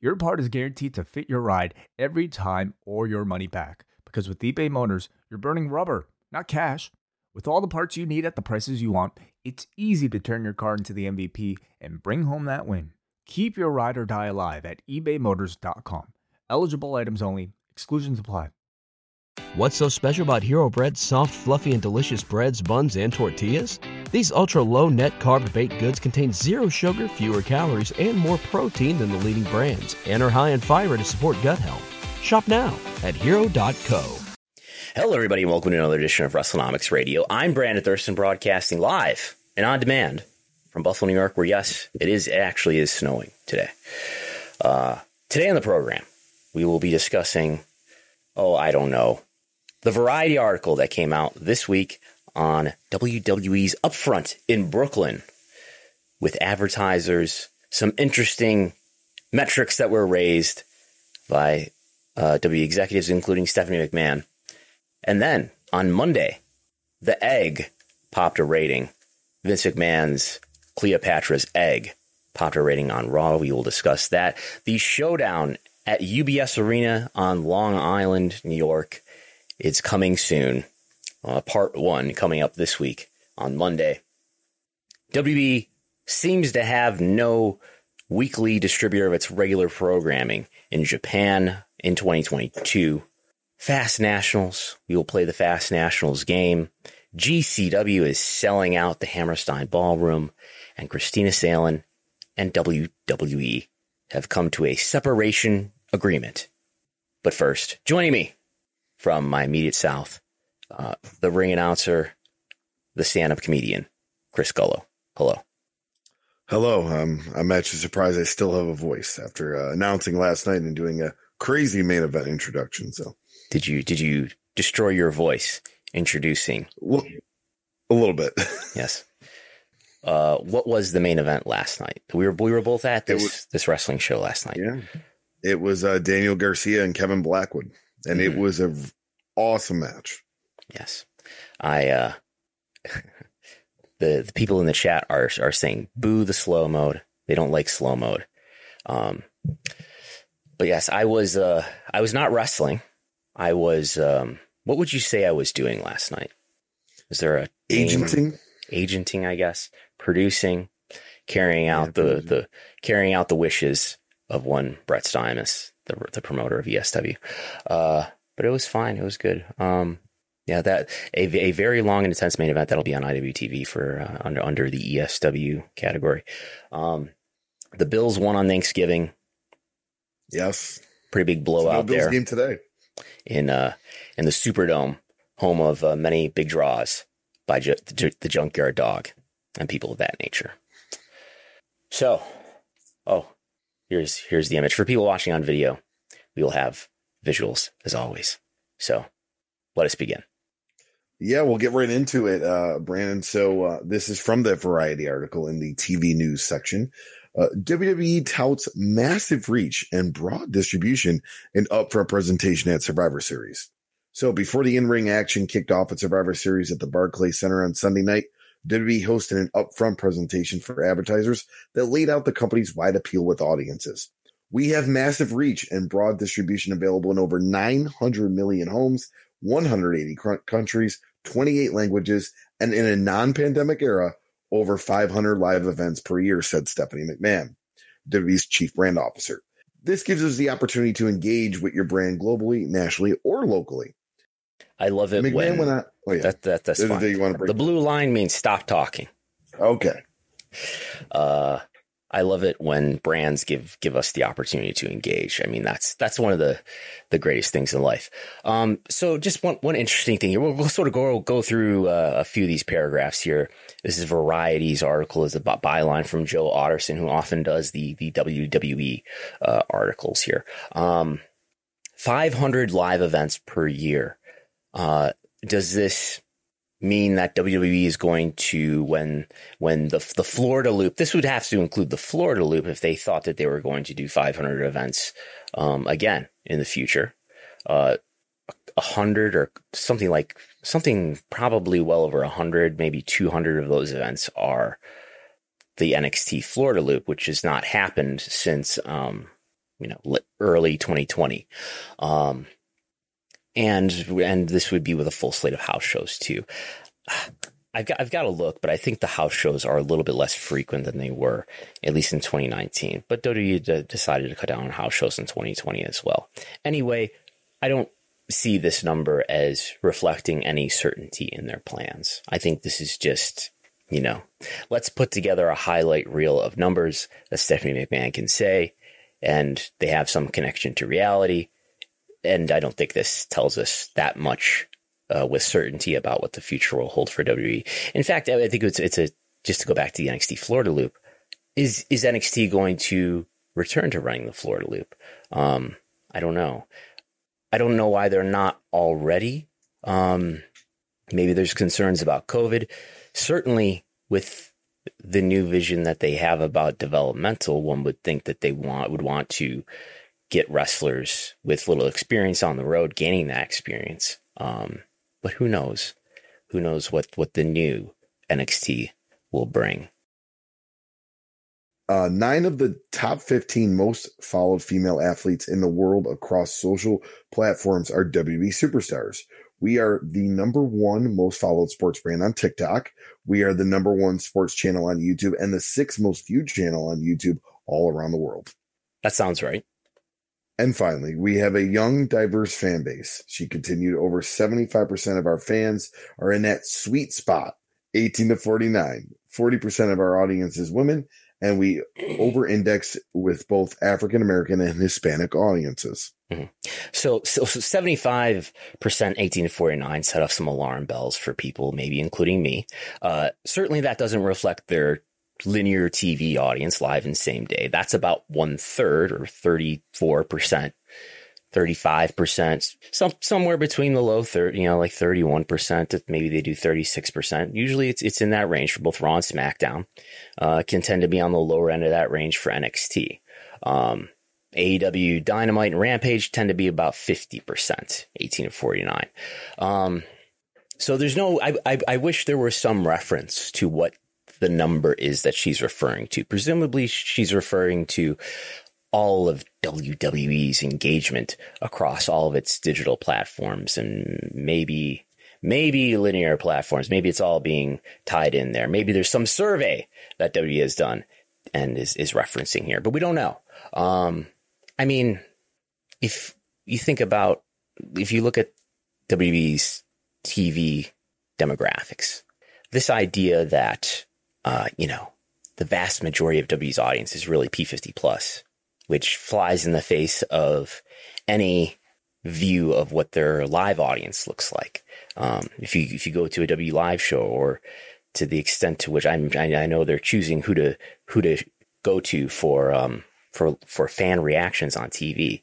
your part is guaranteed to fit your ride every time or your money back. Because with eBay Motors, you're burning rubber, not cash. With all the parts you need at the prices you want, it's easy to turn your car into the MVP and bring home that win. Keep your ride or die alive at ebaymotors.com. Eligible items only, exclusions apply. What's so special about Hero Bread's soft, fluffy, and delicious breads, buns, and tortillas? These ultra low net carb baked goods contain zero sugar, fewer calories, and more protein than the leading brands, and are high in fiber to support gut health. Shop now at hero.co. Hello, everybody, and welcome to another edition of WrestleNomics Radio. I'm Brandon Thurston, broadcasting live and on demand from Buffalo, New York, where yes, it is it actually is snowing today. Uh, today on the program, we will be discussing, oh, I don't know, the Variety article that came out this week on WWE's Upfront in Brooklyn with advertisers, some interesting metrics that were raised by uh, W executives, including Stephanie McMahon. And then on Monday, The Egg popped a rating. Vince McMahon's Cleopatra's Egg popped a rating on Raw. We will discuss that. The showdown at UBS Arena on Long Island, New York. It's coming soon. Uh, part one coming up this week on Monday. WB seems to have no weekly distributor of its regular programming in Japan in 2022. Fast Nationals, we will play the Fast Nationals game. GCW is selling out the Hammerstein Ballroom, and Kristina Salen and WWE have come to a separation agreement. But first, joining me from my immediate south, uh, the ring announcer, the stand up comedian, Chris Gullo. Hello. Hello. Um, I'm actually surprised I still have a voice after uh, announcing last night and doing a crazy main event introduction. So, did you did you destroy your voice introducing? Well, a little bit. yes. Uh, what was the main event last night? We were we were both at this was, this wrestling show last night. Yeah, it was uh, Daniel Garcia and Kevin Blackwood, and mm-hmm. it was a awesome match. Yes, I. uh the the people in the chat are are saying boo the slow mode. They don't like slow mode. Um, but yes, I was uh I was not wrestling. I was um what would you say I was doing last night? Is there a agenting? Agenting, I guess. Producing, carrying out yeah, the the carrying out the wishes of one Brett Stymus, the the promoter of ESW. Uh, but it was fine. It was good. Um, yeah, that a, a very long and intense main event that'll be on IWTV for uh, under under the ESW category. Um, the Bills won on Thanksgiving. Yes, pretty big blowout there. Game today in uh in the Superdome, home of uh, many big draws by ju- the, the Junkyard Dog and people of that nature. So, oh, here's here's the image for people watching on video. We will have visuals as always. So, let us begin. Yeah, we'll get right into it, uh, Brandon. So uh, this is from the Variety article in the TV news section. Uh, WWE touts massive reach and broad distribution and upfront presentation at Survivor Series. So before the in-ring action kicked off at Survivor Series at the Barclays Center on Sunday night, WWE hosted an upfront presentation for advertisers that laid out the company's wide appeal with audiences. We have massive reach and broad distribution available in over 900 million homes 180 countries, 28 languages, and in a non pandemic era, over 500 live events per year, said Stephanie McMahon, WWE's chief brand officer. This gives us the opportunity to engage with your brand globally, nationally, or locally. I love it McMahon when, when I, oh yeah, that, that, that's fine. The blue line means stop talking. Okay. Uh, I love it when brands give give us the opportunity to engage. I mean, that's that's one of the the greatest things in life. Um, so, just one one interesting thing here. We'll, we'll sort of go go through uh, a few of these paragraphs here. This is Variety's article is a byline from Joe Otterson, who often does the the WWE uh, articles here. Um, 500 live events per year. Uh, does this mean that WWE is going to when when the the Florida Loop? This would have to include the Florida Loop if they thought that they were going to do 500 events um, again in the future. Uh, a hundred or something like something probably well over a hundred, maybe 200 of those events are the NXT Florida Loop, which has not happened since, um, you know, early 2020. Um, and, and this would be with a full slate of house shows too. I've got, I've got to look, but I think the house shows are a little bit less frequent than they were, at least in 2019. But WWE decided to cut down on house shows in 2020 as well. Anyway, I don't see this number as reflecting any certainty in their plans. I think this is just, you know, let's put together a highlight reel of numbers that Stephanie McMahon can say, and they have some connection to reality. And I don't think this tells us that much uh, with certainty about what the future will hold for WWE. In fact, I think it's it's a just to go back to the NXT Florida Loop. Is is NXT going to return to running the Florida Loop? Um, I don't know. I don't know why they're not already. Um, maybe there's concerns about COVID. Certainly, with the new vision that they have about developmental, one would think that they want would want to get wrestlers with little experience on the road gaining that experience. Um, but who knows? Who knows what what the new NXT will bring? Uh, nine of the top 15 most followed female athletes in the world across social platforms are WWE superstars. We are the number one most followed sports brand on TikTok. We are the number one sports channel on YouTube and the sixth most viewed channel on YouTube all around the world. That sounds right. And finally, we have a young, diverse fan base. She continued over 75% of our fans are in that sweet spot, 18 to 49. 40% of our audience is women and we over index with both African American and Hispanic audiences. Mm-hmm. So, so, so 75% 18 to 49 set off some alarm bells for people, maybe including me. Uh, certainly that doesn't reflect their linear TV audience live and same day. That's about one third or 34% 35%, some, somewhere between the low 30, you know, like 31%. Maybe they do 36%. Usually it's, it's in that range for both Raw and SmackDown. Uh, can tend to be on the lower end of that range for NXT. Um, AEW Dynamite and Rampage tend to be about 50%, 18 to 49. Um, so there's no, I, I, I wish there were some reference to what the number is that she's referring to. Presumably she's referring to all of WWE's engagement across all of its digital platforms and maybe maybe linear platforms. Maybe it's all being tied in there. Maybe there's some survey that WWE has done and is, is referencing here, but we don't know. Um, I mean, if you think about, if you look at WWE's TV demographics, this idea that, uh, you know, the vast majority of WWE's audience is really P50 plus which flies in the face of any view of what their live audience looks like. Um, if you if you go to a W live show or to the extent to which I'm, I know they're choosing who to who to go to for um, for for fan reactions on TV,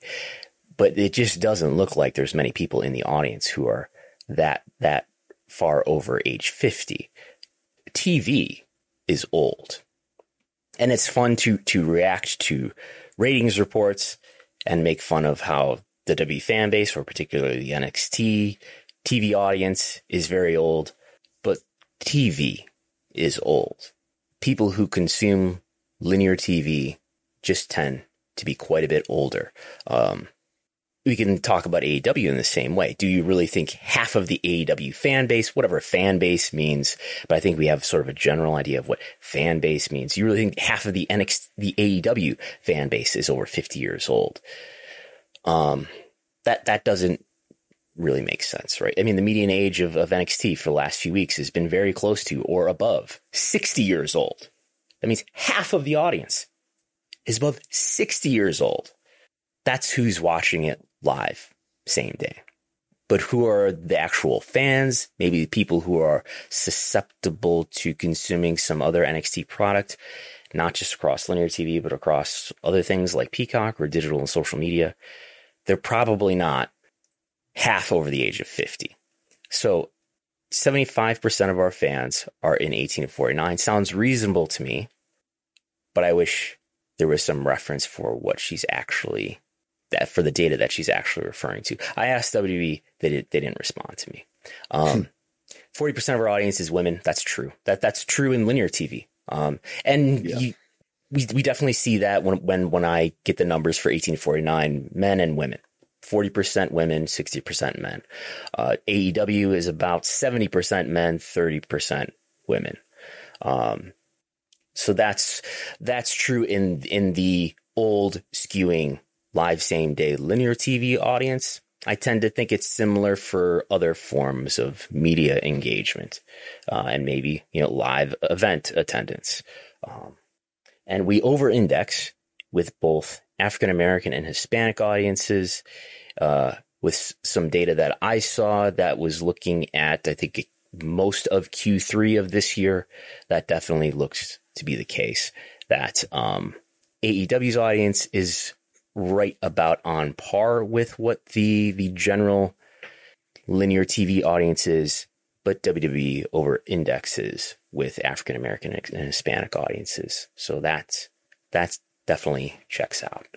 but it just doesn't look like there's many people in the audience who are that that far over age 50. TV is old. And it's fun to to react to ratings reports and make fun of how the W fan base, or particularly the NXT TV audience, is very old. But TV is old. People who consume linear TV just tend to be quite a bit older. Um, we can talk about AEW in the same way. Do you really think half of the AEW fan base, whatever fan base means, but I think we have sort of a general idea of what fan base means. You really think half of the NXT, the AEW fan base is over 50 years old? Um, that, that doesn't really make sense, right? I mean, the median age of, of NXT for the last few weeks has been very close to or above 60 years old. That means half of the audience is above 60 years old. That's who's watching it live same day. But who are the actual fans? Maybe the people who are susceptible to consuming some other NXT product, not just across linear TV, but across other things like Peacock or digital and social media. they're probably not half over the age of 50. So 75% of our fans are in 18 to 49. Sounds reasonable to me, but I wish there was some reference for what she's actually that for the data that she's actually referring to. I asked WB, they, did, they didn't respond to me. Um, 40% of our audience is women. That's true. That that's true in linear TV. Um, and yeah. you, we, we definitely see that when, when, when I get the numbers for 1849 men and women. 40% women, 60% men. Uh, AEW is about 70% men, 30% women. Um, so that's, that's true in, in the old skewing live same day linear TV audience. I tend to think it's similar for other forms of media engagement uh, and maybe you know live event attendance. Um, and we over index with both African American and Hispanic audiences. Uh, with some data that I saw that was looking at, I think most of Q3 of this year, that definitely looks to be the case. That um, AEW's audience is right about on par with what the the general linear TV audience is, but WWE over indexes with African American and Hispanic audiences. So that's that's definitely checks out.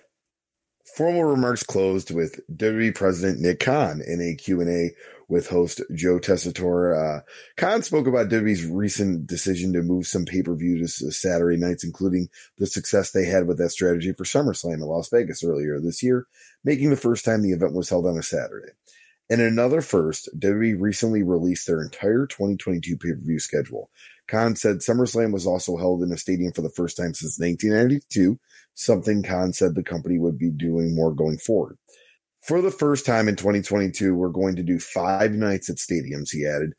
Formal remarks closed with WWE President Nick Khan in a Q&A with host Joe Tessitore. Uh, Khan spoke about WWE's recent decision to move some pay-per-view to Saturday nights, including the success they had with that strategy for SummerSlam in Las Vegas earlier this year, making the first time the event was held on a Saturday. And another first, WWE recently released their entire 2022 pay-per-view schedule. Khan said SummerSlam was also held in a stadium for the first time since 1992, something Khan said the company would be doing more going forward. For the first time in 2022, we're going to do five nights at stadiums, he added.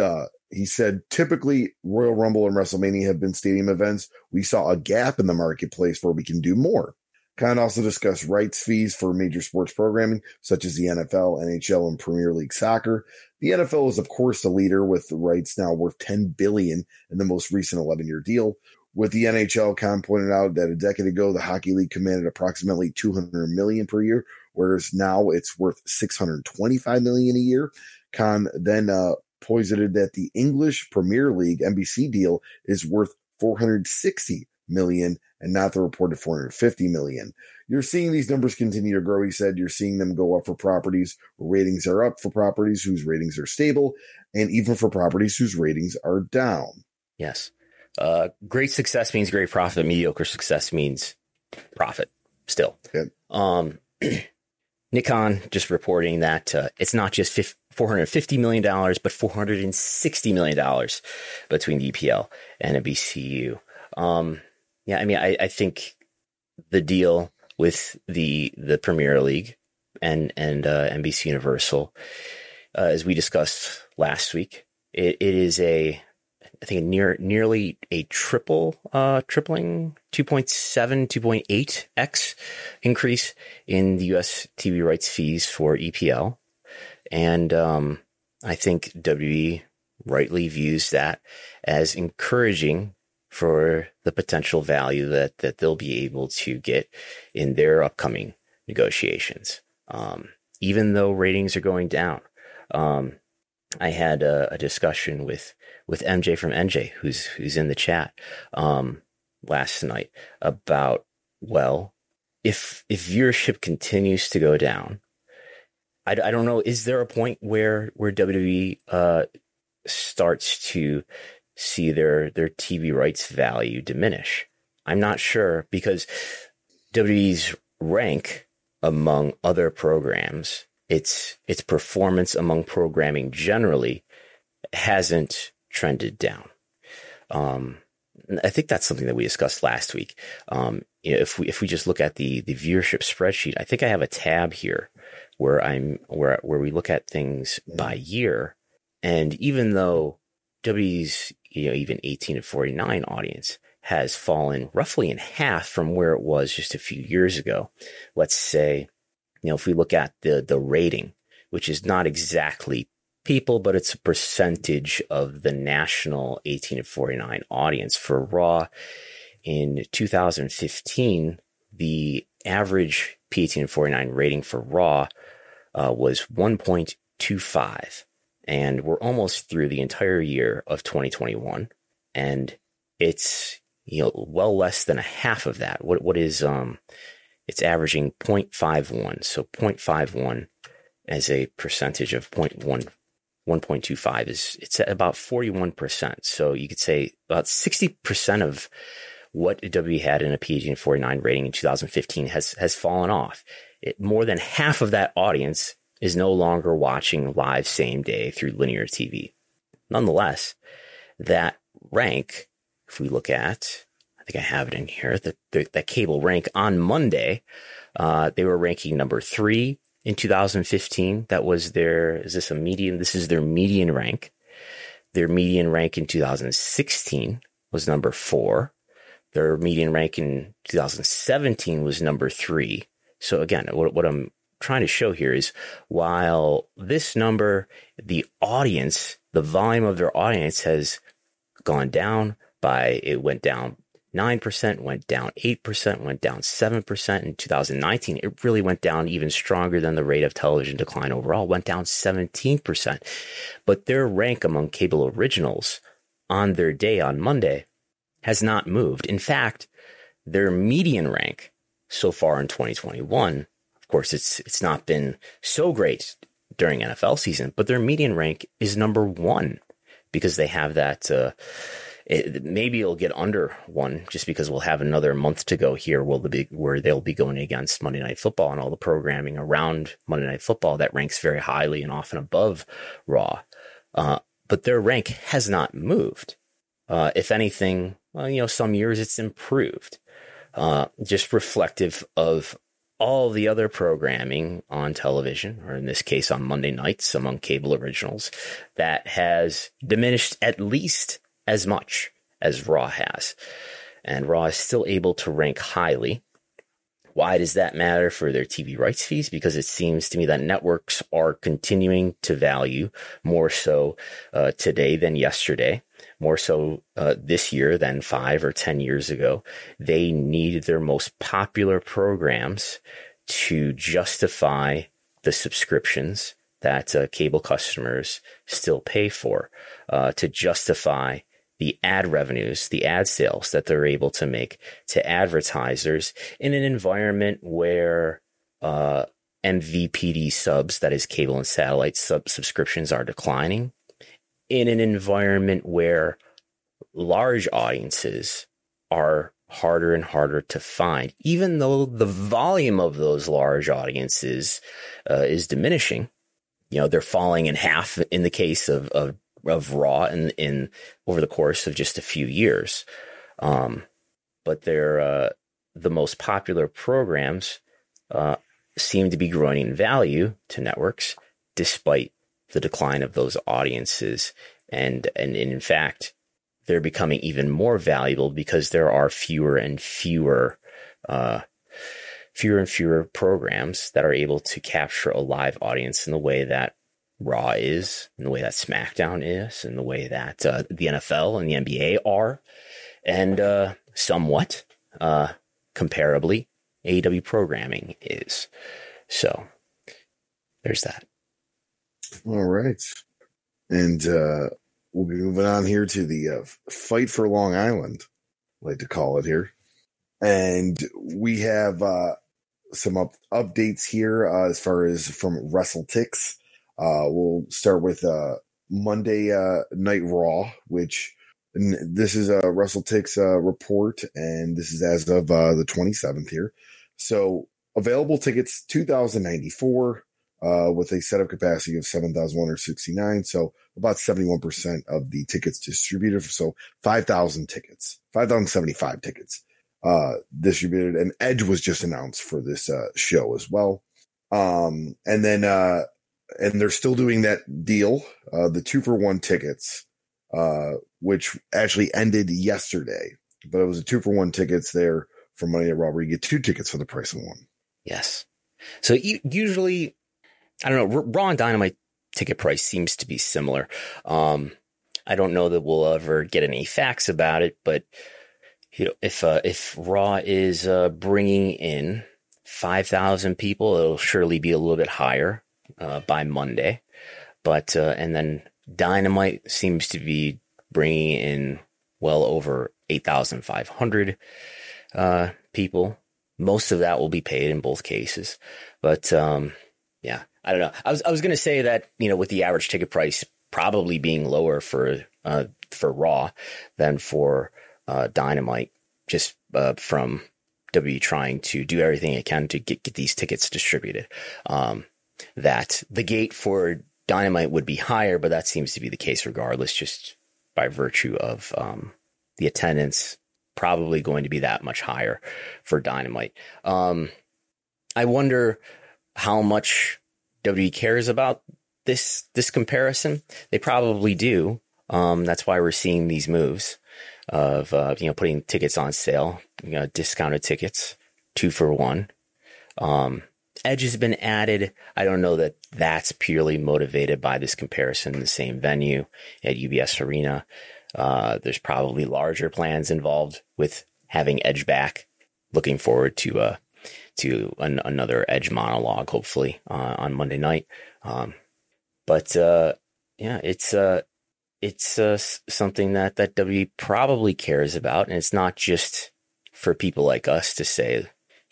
Uh, he said, typically Royal Rumble and WrestleMania have been stadium events. We saw a gap in the marketplace where we can do more. Khan also discussed rights fees for major sports programming, such as the NFL, NHL, and Premier League soccer. The NFL is, of course, the leader with the rights now worth 10 billion in the most recent 11 year deal. With the NHL, Khan pointed out that a decade ago, the Hockey League commanded approximately 200 million per year, whereas now it's worth 625 million a year. Khan then uh, posited that the English Premier League NBC deal is worth 460 million and not the reported 450 million. You're seeing these numbers continue to grow. He said you're seeing them go up for properties ratings are up for properties whose ratings are stable and even for properties whose ratings are down. Yes. Uh, great success means great profit. Mediocre success means profit still. Yep. Um, Nick Khan just reporting that uh, it's not just $450 million, but $460 million between the EPL and NBCU. Um, yeah, I mean, I, I think the deal with the the Premier League and and uh, NBC Universal, uh, as we discussed last week, it, it is a I think near nearly a triple uh, tripling 2.7 2.8x increase in the US TV rights fees for EPL and um, I think WWE rightly views that as encouraging for the potential value that that they'll be able to get in their upcoming negotiations. Um, even though ratings are going down um, I had a, a discussion with with MJ from NJ, who's who's in the chat um, last night about well, if if viewership continues to go down, I, I don't know. Is there a point where where WWE uh, starts to see their their TV rights value diminish? I'm not sure because WWE's rank among other programs, its its performance among programming generally hasn't trended down. Um, I think that's something that we discussed last week. Um, you know, if we if we just look at the the viewership spreadsheet, I think I have a tab here where I'm where where we look at things by year, and even though W's you know even 18 to 49 audience has fallen roughly in half from where it was just a few years ago, let's say, you know, if we look at the the rating, which is not exactly people, but it's a percentage of the national 18 to 49 audience for Raw. In 2015, the average P18 49 rating for Raw uh, was 1.25. And we're almost through the entire year of 2021. And it's, you know, well less than a half of that. What, what is, um, it's averaging 0.51. So 0.51 as a percentage of 0.1 1.25 is it's at about 41%. So you could say about 60% of what WWE had in a P18 49 rating in 2015 has has fallen off. It, more than half of that audience is no longer watching live same day through linear TV. Nonetheless, that rank, if we look at, I think I have it in here, the, the that cable rank on Monday, uh, they were ranking number three in 2015. That was their, is this a median? This is their median rank. Their median rank in 2016 was number four. Their median rank in 2017 was number three. So again, what, what I'm trying to show here is while this number, the audience, the volume of their audience has gone down by, it went down 9%, went down 8%, went down 7% in 2019. It really went down even stronger than the rate of television decline overall, went down 17%. But their rank among cable originals on their day on Monday has not moved. In fact, their median rank so far in 2021, of course, it's it's not been so great during NFL season, but their median rank is number one because they have that uh, it, maybe it'll get under one just because we'll have another month to go here. Will the big where they'll be going against Monday Night Football and all the programming around Monday Night Football that ranks very highly and often above Raw. Uh, but their rank has not moved. Uh, if anything, well, you know, some years it's improved. Uh, just reflective of all the other programming on television, or in this case on Monday nights among cable originals, that has diminished at least as much as Raw has. And Raw is still able to rank highly. Why does that matter for their TV rights fees? Because it seems to me that networks are continuing to value more so uh, today than yesterday, more so uh, this year than five or 10 years ago. They need their most popular programs to justify the subscriptions that uh, cable customers still pay for uh, to justify the ad revenues, the ad sales that they're able to make to advertisers in an environment where uh, MVPD subs, that is cable and satellite sub subscriptions, are declining, in an environment where large audiences are harder and harder to find, even though the volume of those large audiences uh, is diminishing. You know, they're falling in half in the case of, of of Raw in in over the course of just a few years. Um, but they're uh, the most popular programs uh, seem to be growing in value to networks despite the decline of those audiences, and and, in fact, they're becoming even more valuable because there are fewer and fewer. Uh, fewer and fewer programs that are able to capture a live audience in the way that Raw is, and the way that SmackDown is, and the way that uh, the NFL and the NBA are, and uh, somewhat uh, comparably, AEW programming is. So there's that. All right. And uh, we'll be moving on here to the uh, fight for Long Island, I like to call it here. And we have uh, some up- updates here uh, as far as from WrestleTix. Uh, we'll start with uh, Monday uh, Night Raw, which this is a WrestleTix uh, report, and this is as of uh, the 27th here. So available tickets 2,094 uh, with a setup capacity of 7,169. So about 71% of the tickets distributed. So 5,000 tickets, 5,075 tickets uh, distributed. And Edge was just announced for this uh, show as well. Um, and then uh, and they're still doing that deal, uh, the two for one tickets, uh, which actually ended yesterday, but it was a two for one tickets there for Money at where you get two tickets for the price of one. Yes. So usually, I don't know, Raw and Dynamite ticket price seems to be similar. Um, I don't know that we'll ever get any facts about it, but you know, if uh, if Raw is uh, bringing in 5,000 people. It'll surely be a little bit higher uh, by Monday. But, uh, and then Dynamite seems to be bringing in well over 8,500 uh, people. Most of that will be paid in both cases. But um, yeah, I don't know. I was I was going to say that you know with the average ticket price probably being lower for uh, for Raw than for uh, Dynamite, just uh, from W trying to do everything it can to get get these tickets distributed. Um, that the gate for Dynamite would be higher, but that seems to be the case regardless, just by virtue of um, the attendance probably going to be that much higher for Dynamite. Um, I wonder how much WWE cares about this this comparison. They probably do. Um, that's why we're seeing these moves of uh, you know putting tickets on sale, you know, discounted tickets, two for one. Um, Edge has been added. I don't know that that's purely motivated by this comparison in the same venue at UBS Arena. Uh, there's probably larger plans involved with having Edge back. Looking forward to uh, to an, another Edge monologue, hopefully uh, on Monday night. Um, but uh, yeah, it's uh, it's uh, something that that W probably cares about, and it's not just for people like us to say,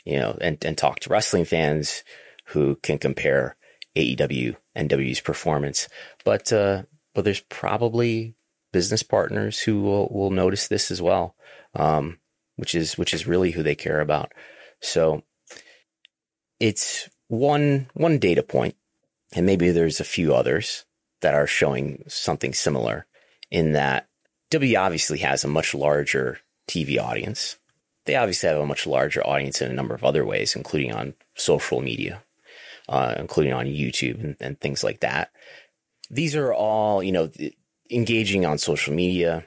you know, and and talk to wrestling fans who can compare AEW and W's performance, but uh, but there's probably business partners who will, will notice this as well, um, which is which is really who they care about. So it's one one data point, and maybe there's a few others that are showing something similar in that W obviously has a much larger TV audience. They obviously have a much larger audience in a number of other ways, including on social media, uh, including on YouTube and, and, things like that. These are all, you know, engaging on social media,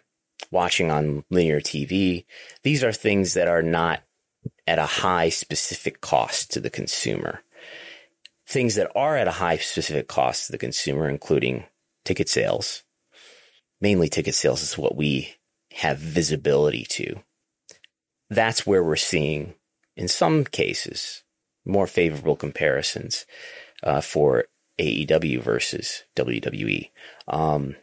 watching on linear TV. These are things that are not at a high specific cost to the consumer. Things that are at a high specific cost to the consumer, including ticket sales, mainly ticket sales is what we have visibility to. That's where we're seeing, in some cases, more favorable comparisons uh, for AEW versus WWE. Um,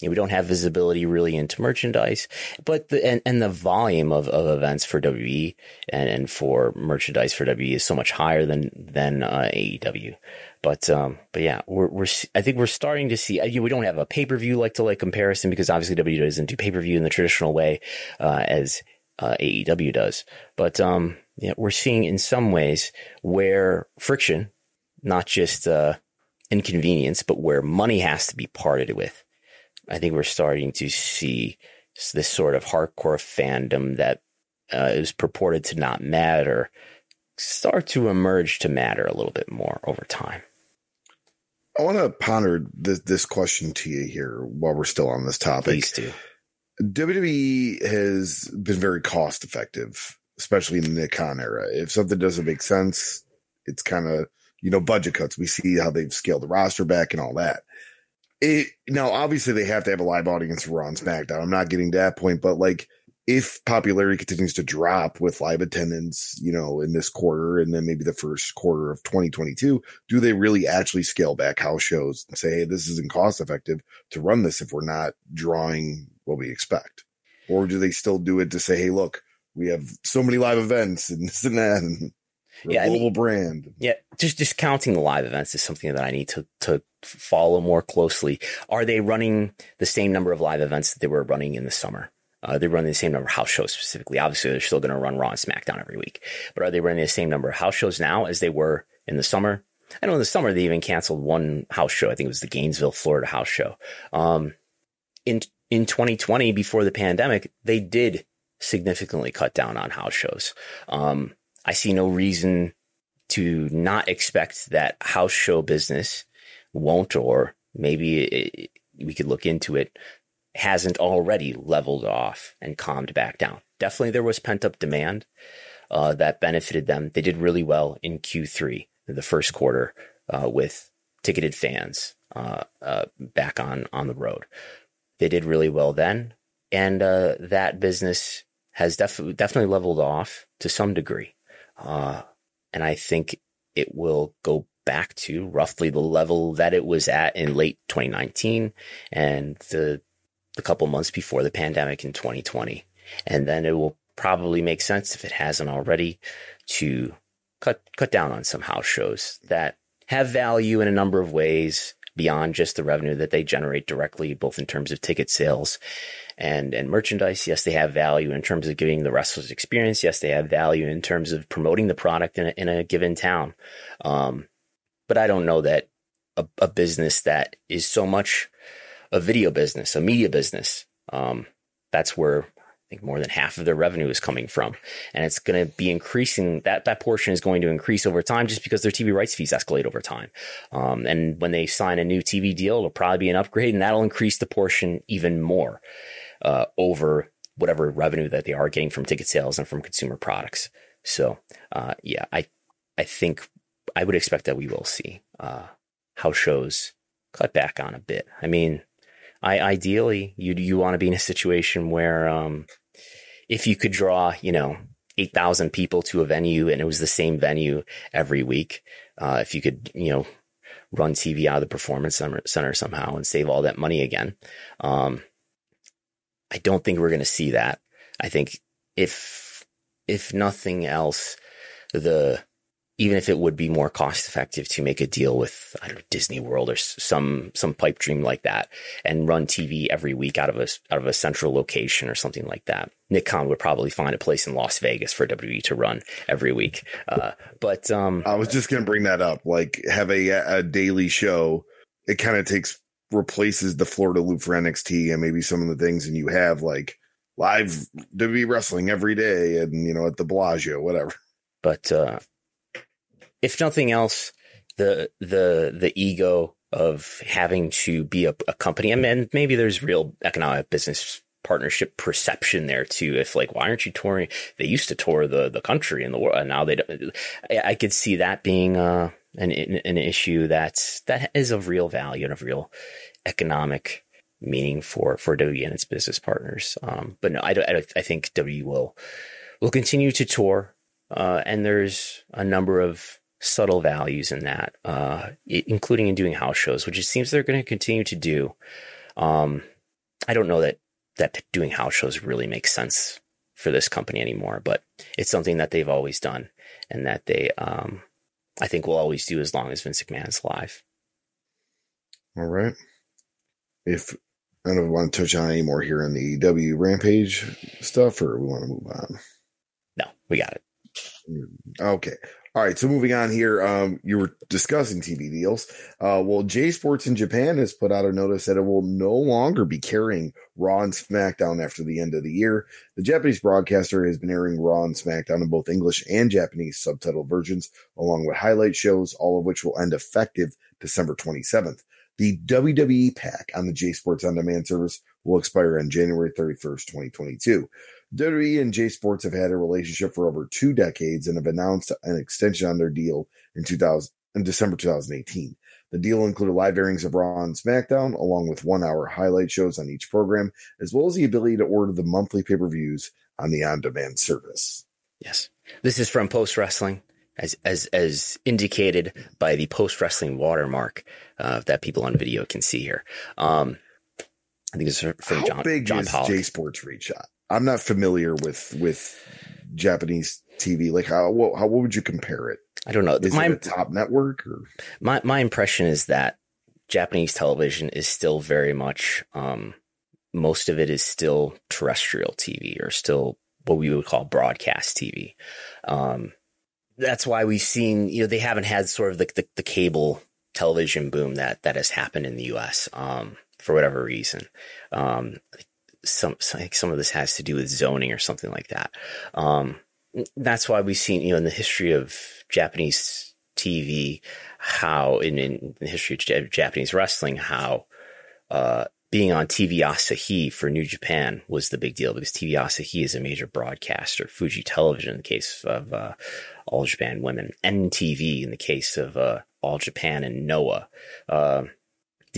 we don't have visibility really into merchandise, but the, and, and the volume of, of events for WWE and, and for merchandise for WWE is so much higher than, than, uh, AEW. But, um, but yeah, we're, we're, I think we're starting to see, uh, we don't have a pay per view like to like comparison because obviously WWE doesn't do pay per view in the traditional way, uh, as, uh, AEW does. But, um, yeah, we're seeing in some ways where friction, not just, uh, inconvenience, but where money has to be parted with I think we're starting to see this sort of hardcore fandom that uh, is purported to not matter start to emerge to matter a little bit more over time. I want to ponder this, this question to you here while we're still on this topic. Please do. WWE has been very cost effective, especially in the Khan era. If something doesn't make sense, it's kind of, you know, budget cuts. We see how they've scaled the roster back and all that it now obviously they have to have a live audience for on SmackDown. I'm not getting to that point, but like if popularity continues to drop with live attendance, you know, in this quarter and then maybe the first quarter of 2022, do they really actually scale back house shows and say, hey, this isn't cost effective to run this if we're not drawing what we expect? Or do they still do it to say, hey, look, we have so many live events and this and that and yeah, global I mean, brand. Yeah, just just counting the live events is something that I need to to follow more closely. Are they running the same number of live events that they were running in the summer? Uh, they're running the same number of house shows specifically. Obviously, they're still going to run Raw and SmackDown every week, but are they running the same number of house shows now as they were in the summer? I know in the summer they even canceled one house show. I think it was the Gainesville, Florida house show. Um, in in 2020, before the pandemic, they did significantly cut down on house shows. Um, I see no reason to not expect that house show business won't, or maybe it, we could look into it, hasn't already leveled off and calmed back down. Definitely there was pent up demand uh, that benefited them. They did really well in Q3, the first quarter, uh, with ticketed fans uh, uh back on, on the road. They did really well then. And uh, that business has def- definitely leveled off to some degree. Uh, and I think it will go back to roughly the level that it was at in late 2019 and the the couple months before the pandemic in 2020. And then it will probably make sense if it hasn't already to cut cut down on some house shows that have value in a number of ways beyond just the revenue that they generate directly, both in terms of ticket sales and, and merchandise. Yes, they have value in terms of giving the wrestlers experience. Yes, they have value in terms of promoting the product in a, in a given town. Um, but I don't know that a, a, business that is so much a video business, a media business, um, that's where think more than half of their revenue is coming from. And it's going to be increasing. That, that portion is going to increase over time just because their TV rights fees escalate over time. Um, and when they sign a new TV deal, it'll probably be an upgrade and that'll increase the portion even more, uh, over whatever revenue that they are getting from ticket sales and from consumer products. So, uh, yeah, I, I think I would expect that we will see, uh, shows cut back on a bit. I mean, I ideally you you want to be in a situation where um, if you could draw, you know, eight thousand people to a venue and it was the same venue every week, uh, if you could, you know, run TV out of the performance center somehow and save all that money again. Um, I don't think we're going to see that. I think if if nothing else, the even if it would be more cost effective to make a deal with I don't know, Disney World or some some pipe dream like that and run TV every week out of a out of a central location or something like that. Nick Khan would probably find a place in Las Vegas for WWE to run every week. Uh, but um, I was just going to bring that up. Like have a a daily show. It kind of takes replaces the Florida loop for NXT and maybe some of the things, and you have like live WWE wrestling every day, and you know at the Bellagio, whatever. But uh, if nothing else, the the the ego of having to be a, a company, I mean, maybe there's real economic business partnership perception there too. If like, why aren't you touring? They used to tour the the country and the world, and now they don't. I, I could see that being uh, an an issue that's that is of real value and of real economic meaning for for W and its business partners. Um, but no, I don't, I, I think W will will continue to tour, uh, and there's a number of subtle values in that, uh, including in doing house shows, which it seems they're going to continue to do. Um, I don't know that that doing house shows really makes sense for this company anymore, but it's something that they've always done and that they, um, I think will always do as long as Vince McMahon is alive. All right. If I don't want to touch on any more here in the W Rampage stuff, or we want to move on. No, we got it. Okay. All right, so moving on here, um, you were discussing TV deals. Uh, well, J Sports in Japan has put out a notice that it will no longer be carrying Raw and SmackDown after the end of the year. The Japanese broadcaster has been airing Raw and SmackDown in both English and Japanese subtitled versions, along with highlight shows, all of which will end effective December 27th. The WWE pack on the J Sports On Demand service will expire on January 31st, 2022. WWE and J Sports have had a relationship for over two decades and have announced an extension on their deal in 2000 in December 2018. The deal included live airings of Raw and SmackDown, along with one hour highlight shows on each program, as well as the ability to order the monthly pay per views on the on demand service. Yes. This is from Post Wrestling, as, as, as indicated by the Post Wrestling watermark uh, that people on video can see here. Um, I think it's from How John, big John is Pollock. J Sports reach? I'm not familiar with with Japanese TV. Like how what, how what would you compare it? I don't know. Is my, it a top network or my my impression is that Japanese television is still very much um, most of it is still terrestrial TV or still what we would call broadcast TV. Um, that's why we've seen you know they haven't had sort of the the, the cable television boom that that has happened in the U.S. Um, for whatever reason. Um, some, think some of this has to do with zoning or something like that. Um, that's why we've seen, you know, in the history of Japanese TV, how in, in the history of Japanese wrestling, how, uh, being on TV Asahi for New Japan was the big deal because TV Asahi is a major broadcaster. Fuji Television in the case of uh, All Japan Women, NTV in the case of uh, All Japan and Noah.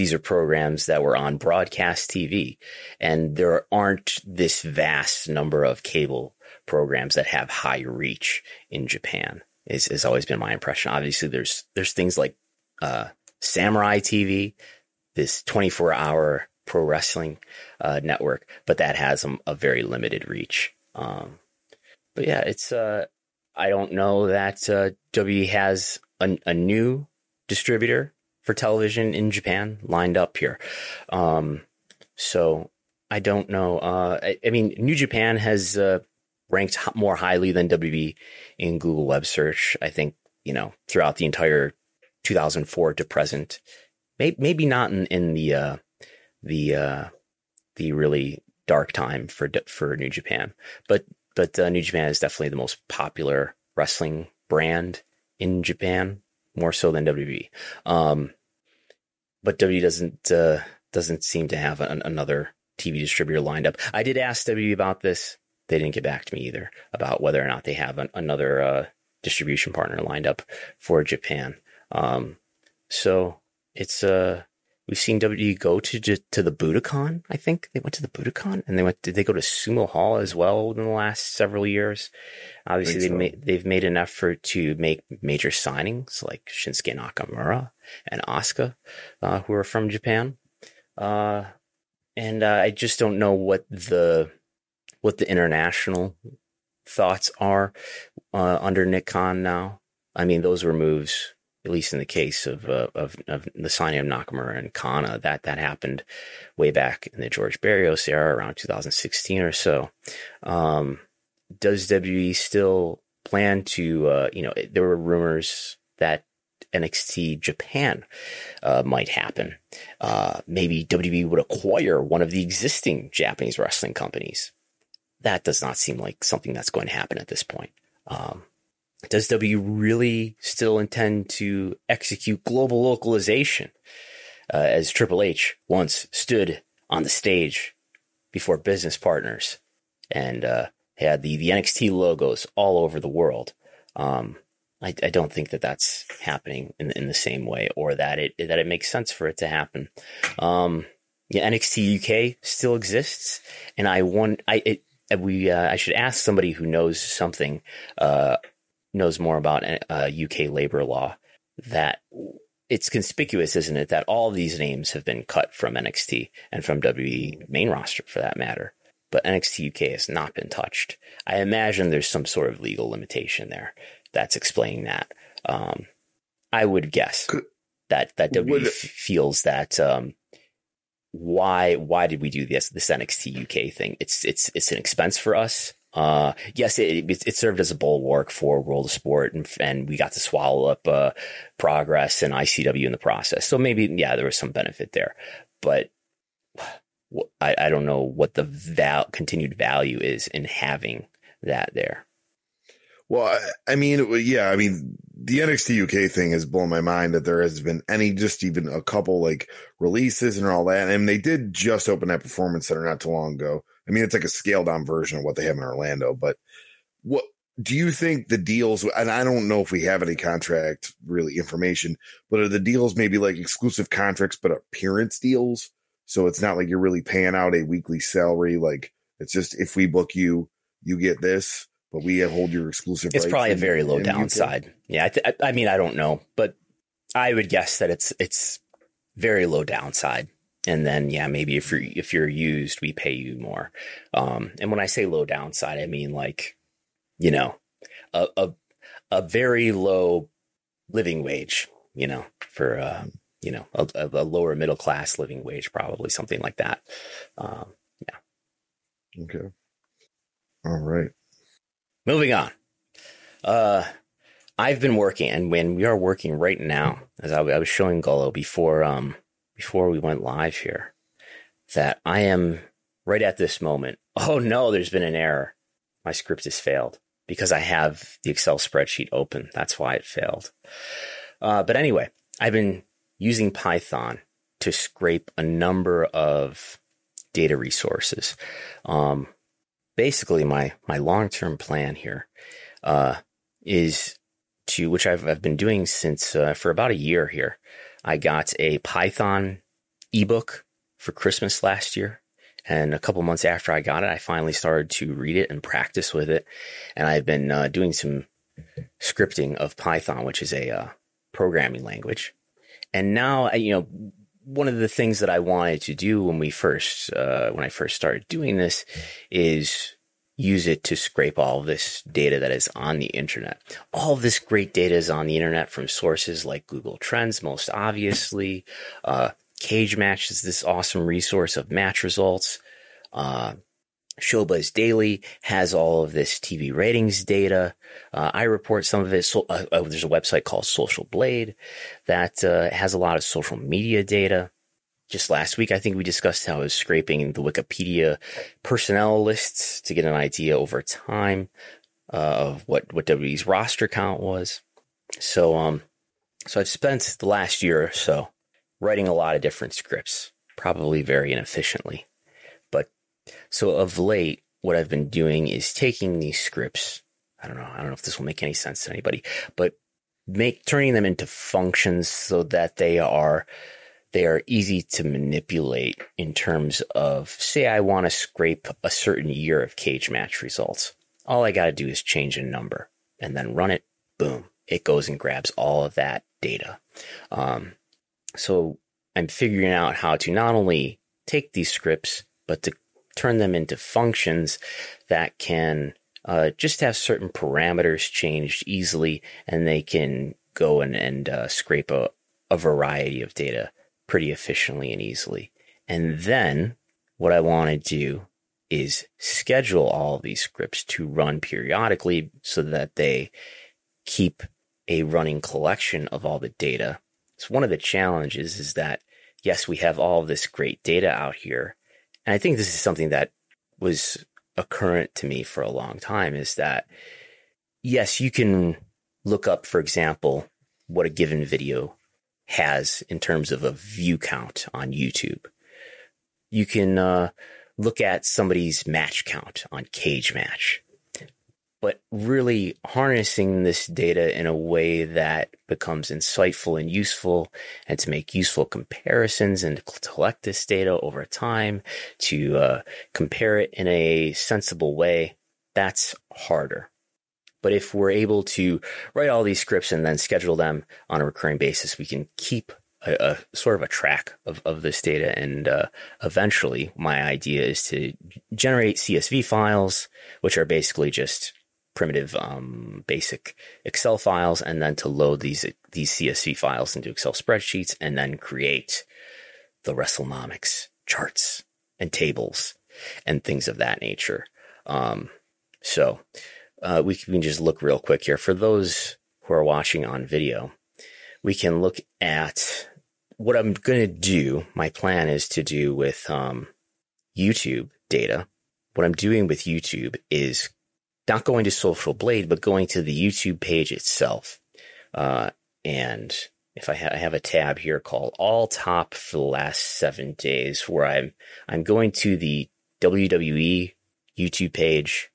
These are programs that were on broadcast TV and there aren't this vast number of cable programs that have high reach in Japan. is has always been my impression. Obviously, there's there's things like uh, Samurai TV, this 24 hour pro wrestling uh, network, but that has a, a very limited reach. Um, but yeah, it's uh, I don't know that uh, W has a, a, new distributor for television in Japan lined up here. Um, so I don't know. Uh, I, I, mean, New Japan has uh, ranked more highly than WB in Google Web Search. I think you know throughout the entire 2004 to present. Maybe, maybe not in, in the uh, the uh, the really dark time for for New Japan, but but uh, New Japan is definitely the most popular wrestling brand in Japan, more so than WB. Um, but W doesn't uh, doesn't seem to have an, another TV distributor lined up. I did ask WB about this. They didn't get back to me either about whether or not they have an, another uh, distribution partner lined up for Japan. Um, so it's uh we've seen WWE go to to the Budokan. I think they went to the Budokan, and they went. Did they go to Sumo Hall as well in the last several years? Obviously, they so. made they've made an effort to make major signings like Shinsuke Nakamura and Asuka, uh, who are from Japan. Uh, and uh, I just don't know what the what the international thoughts are uh, under Nick Khan now. I mean, those were moves at least in the case of, uh, of, of the signing of Nakamura and Kana, that that happened way back in the George Barrios era, around 2016 or so. Um, does WWE still plan to? Uh, you know, there were rumors that NXT Japan uh, might happen. Uh, maybe WWE would acquire one of the existing Japanese wrestling companies. That does not seem like something that's going to happen at this point. Um, does W really still intend to execute global localization uh, as Triple H once stood on the stage before business partners and uh, had the, the NXT logos all over the world? Um, I, I, don't think that that's happening in, in the same way or that it that it makes sense for it to happen. Um, yeah, NXT UK still exists, and I want I it, we uh, I should ask somebody who knows something uh, knows more about uh, UK labor law that it's conspicuous, isn't it, that all these names have been cut from NXT and from WWE main roster for that matter. But NXT UK has not been touched. I imagine there's some sort of legal limitation there that's explaining that. Um, I would guess Could, that that WWE f- feels that um, why why did we do this this NXT UK thing? It's it's it's an expense for us. Uh, yes, it, it, it, served as a bulwark for World of Sport, and, and we got to swallow up uh, progress and ICW in the process. So maybe, yeah, there was some benefit there, but I, I don't know what the val- continued value is in having that there. Well, I mean, yeah, I mean, the NXT UK thing has blown my mind that there has been any, just even a couple like releases and all that. And they did just open that performance center not too long ago. I mean, it's like a scaled down version of what they have in Orlando, but what do you think the deals, and I don't know if we have any contract really information, but are the deals maybe like exclusive contracts, but appearance deals? So it's not like you're really paying out a weekly salary. Like it's just, if we book you, you get this, but we hold your exclusive. It's probably a very low downside. Yeah. I, th- I mean, I don't know, but I would guess that it's, it's very low downside and then yeah maybe if you're if you're used we pay you more. Um and when i say low downside i mean like you know a a, a very low living wage you know for uh you know a, a lower middle class living wage probably something like that. Um yeah. Okay. All right. Moving on. Uh i've been working and when we are working right now as I, I was showing gullo before um before we went live here that I am right at this moment. Oh no, there's been an error. My script has failed because I have the Excel spreadsheet open. That's why it failed. Uh, but anyway, I've been using Python to scrape a number of data resources. Um, basically, my my long term plan here uh, is to which I've I've been doing since uh, for about a year here, I got a Python ebook for Christmas last year. And a couple months after I got it, I finally started to read it and practice with it. And I've been uh, doing some scripting of Python, which is a uh, programming language. And now, you know, one of the things that I wanted to do when we first, uh, when I first started doing this is use it to scrape all this data that is on the internet. All this great data is on the internet from sources like Google Trends, most obviously. Uh, Cagematch is this awesome resource of match results. Uh, Showbuzz Daily has all of this TV ratings data. Uh, I report some of it. So, uh, uh, there's a website called Social Blade that uh, has a lot of social media data. Just last week, I think we discussed how I was scraping the Wikipedia personnel lists to get an idea over time uh, of what what WWE's roster count was. So, um, so I've spent the last year or so writing a lot of different scripts, probably very inefficiently. But so of late, what I've been doing is taking these scripts. I don't know. I don't know if this will make any sense to anybody, but make turning them into functions so that they are they are easy to manipulate in terms of say I want to scrape a certain year of Cagematch results. All I got to do is change a number and then run it. Boom. It goes and grabs all of that data. Um, so I'm figuring out how to not only take these scripts, but to turn them into functions that can uh, just have certain parameters changed easily, and they can go and, and uh, scrape a, a variety of data pretty efficiently and easily. And then what I want to do is schedule all these scripts to run periodically so that they keep a running collection of all the data. So one of the challenges is that yes, we have all this great data out here, and I think this is something that was a current to me for a long time is that yes, you can look up, for example, what a given video has in terms of a view count on YouTube. You can uh, look at somebody's match count on Cagematch but really harnessing this data in a way that becomes insightful and useful and to make useful comparisons and to collect this data over time to uh, compare it in a sensible way that's harder but if we're able to write all these scripts and then schedule them on a recurring basis we can keep a, a sort of a track of, of this data and uh, eventually my idea is to generate csv files which are basically just primitive um, basic Excel files and then to load these these CSV files into Excel spreadsheets and then create the WrestleNomics charts and tables and things of that nature. Um, so uh, we can just look real quick here for those who are watching on video. We can look at what I'm going to do. My plan is to do with um, YouTube data. What I'm doing with YouTube is not going to Social Blade, but going to the YouTube page itself. Uh, and if I, ha- I, have a tab here called All Top for the last seven days, where I'm I'm going to the WWE YouTube page,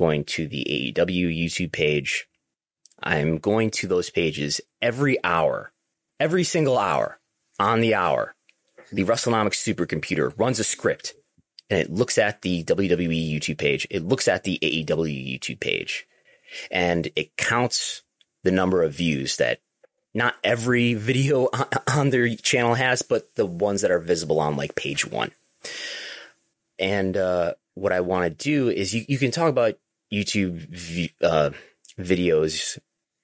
going to the AEW YouTube page. I'm going to those pages every hour, every single hour on the hour. The WrestleNomics supercomputer runs a script and it looks at the WWE YouTube page. It looks at the AEW YouTube page and it counts the number of views that not every video on their channel has, but the ones that are visible on like page one. And uh, what I want to do is you, you can talk about YouTube uh, videos,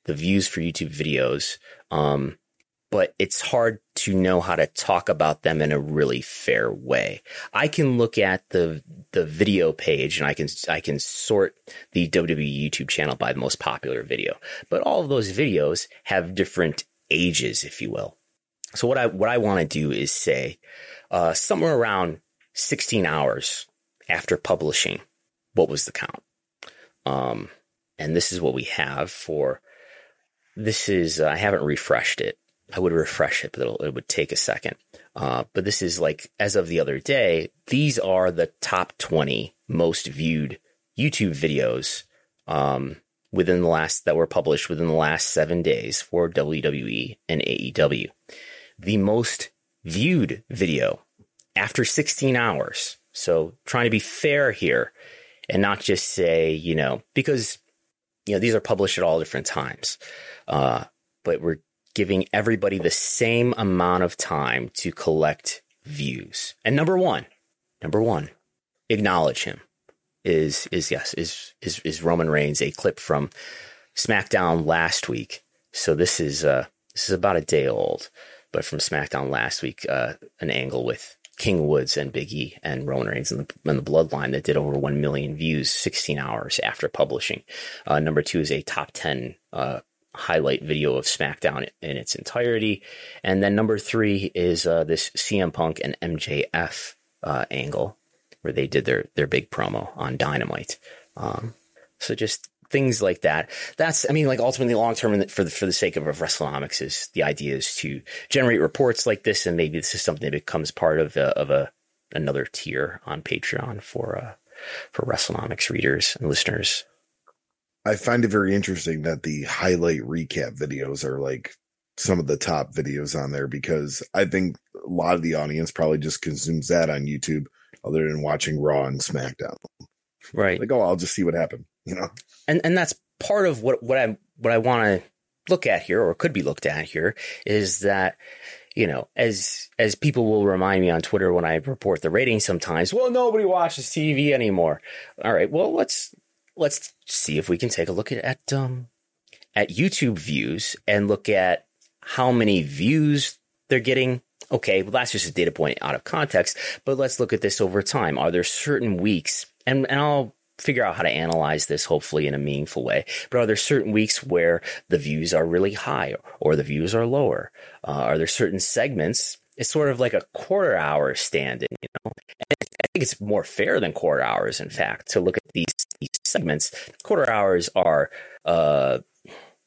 the views for YouTube videos. Um, but it's hard to know how to talk about them in a really fair way. I can look at the the video page and I can I can sort the WWE YouTube channel by the most popular video. But all of those videos have different ages, if you will. So what I what I want to do is say uh, somewhere around 16 hours after publishing, what was the count? Um, and this is what we have for. This is uh, I haven't refreshed it I would refresh it, but it would take a second. Uh, but this is like, as of the other day, these are the top 20 most viewed YouTube videos um, within the last that were published within the last seven days for WWE and AEW. The most viewed video after 16 hours. So trying to be fair here and not just say, you know, because you know, these are published at all different times. Uh, but we're giving everybody the same amount of time to collect views. And number one, number one, acknowledge him is, is yes, is, is, is Roman Reigns a clip from SmackDown last week. So this is, uh, this is about a day old, but from SmackDown last week, uh, an angle with King Woods and Big E and Roman Reigns and the, and the Bloodline that did over 1 million views 16 hours after publishing. Uh, number two is a top 10 uh, highlight video of SmackDown in its entirety. And then number three is uh, this CM Punk and MJF uh, angle where they did their, their big promo on Dynamite. Um, so just things like that. That's, I mean, like ultimately long term for the, for the sake of, WrestleNomics is the idea is to generate reports like this. And maybe this is something that becomes part of a, of a, another tier on Patreon for, uh, for WrestleNomics readers and listeners. I find it very interesting that the highlight recap videos are like some of the top videos on there because I think a lot of the audience probably just consumes that on YouTube other than watching Raw and SmackDown. Right. Like, oh, I'll just see what happened, you know? And and that's part of what, what I what I want to look at here or could be looked at here is that you know, as as people will remind me on Twitter when I report the ratings sometimes, well, nobody watches TV anymore. All right, well, let's let's see if we can take a look at, at um at YouTube views and look at how many views they're getting. Okay, well that's just a data point out of context, but let's look at this over time. Are there certain weeks and and I'll figure out how to analyze this hopefully in a meaningful way. But are there certain weeks where the views are really high or the views are lower? Uh, are there certain segments? It's sort of like a quarter hour stand in, you know. And I think it's more fair than quarter hours, in fact, to look at these these segments. Quarter hours are uh,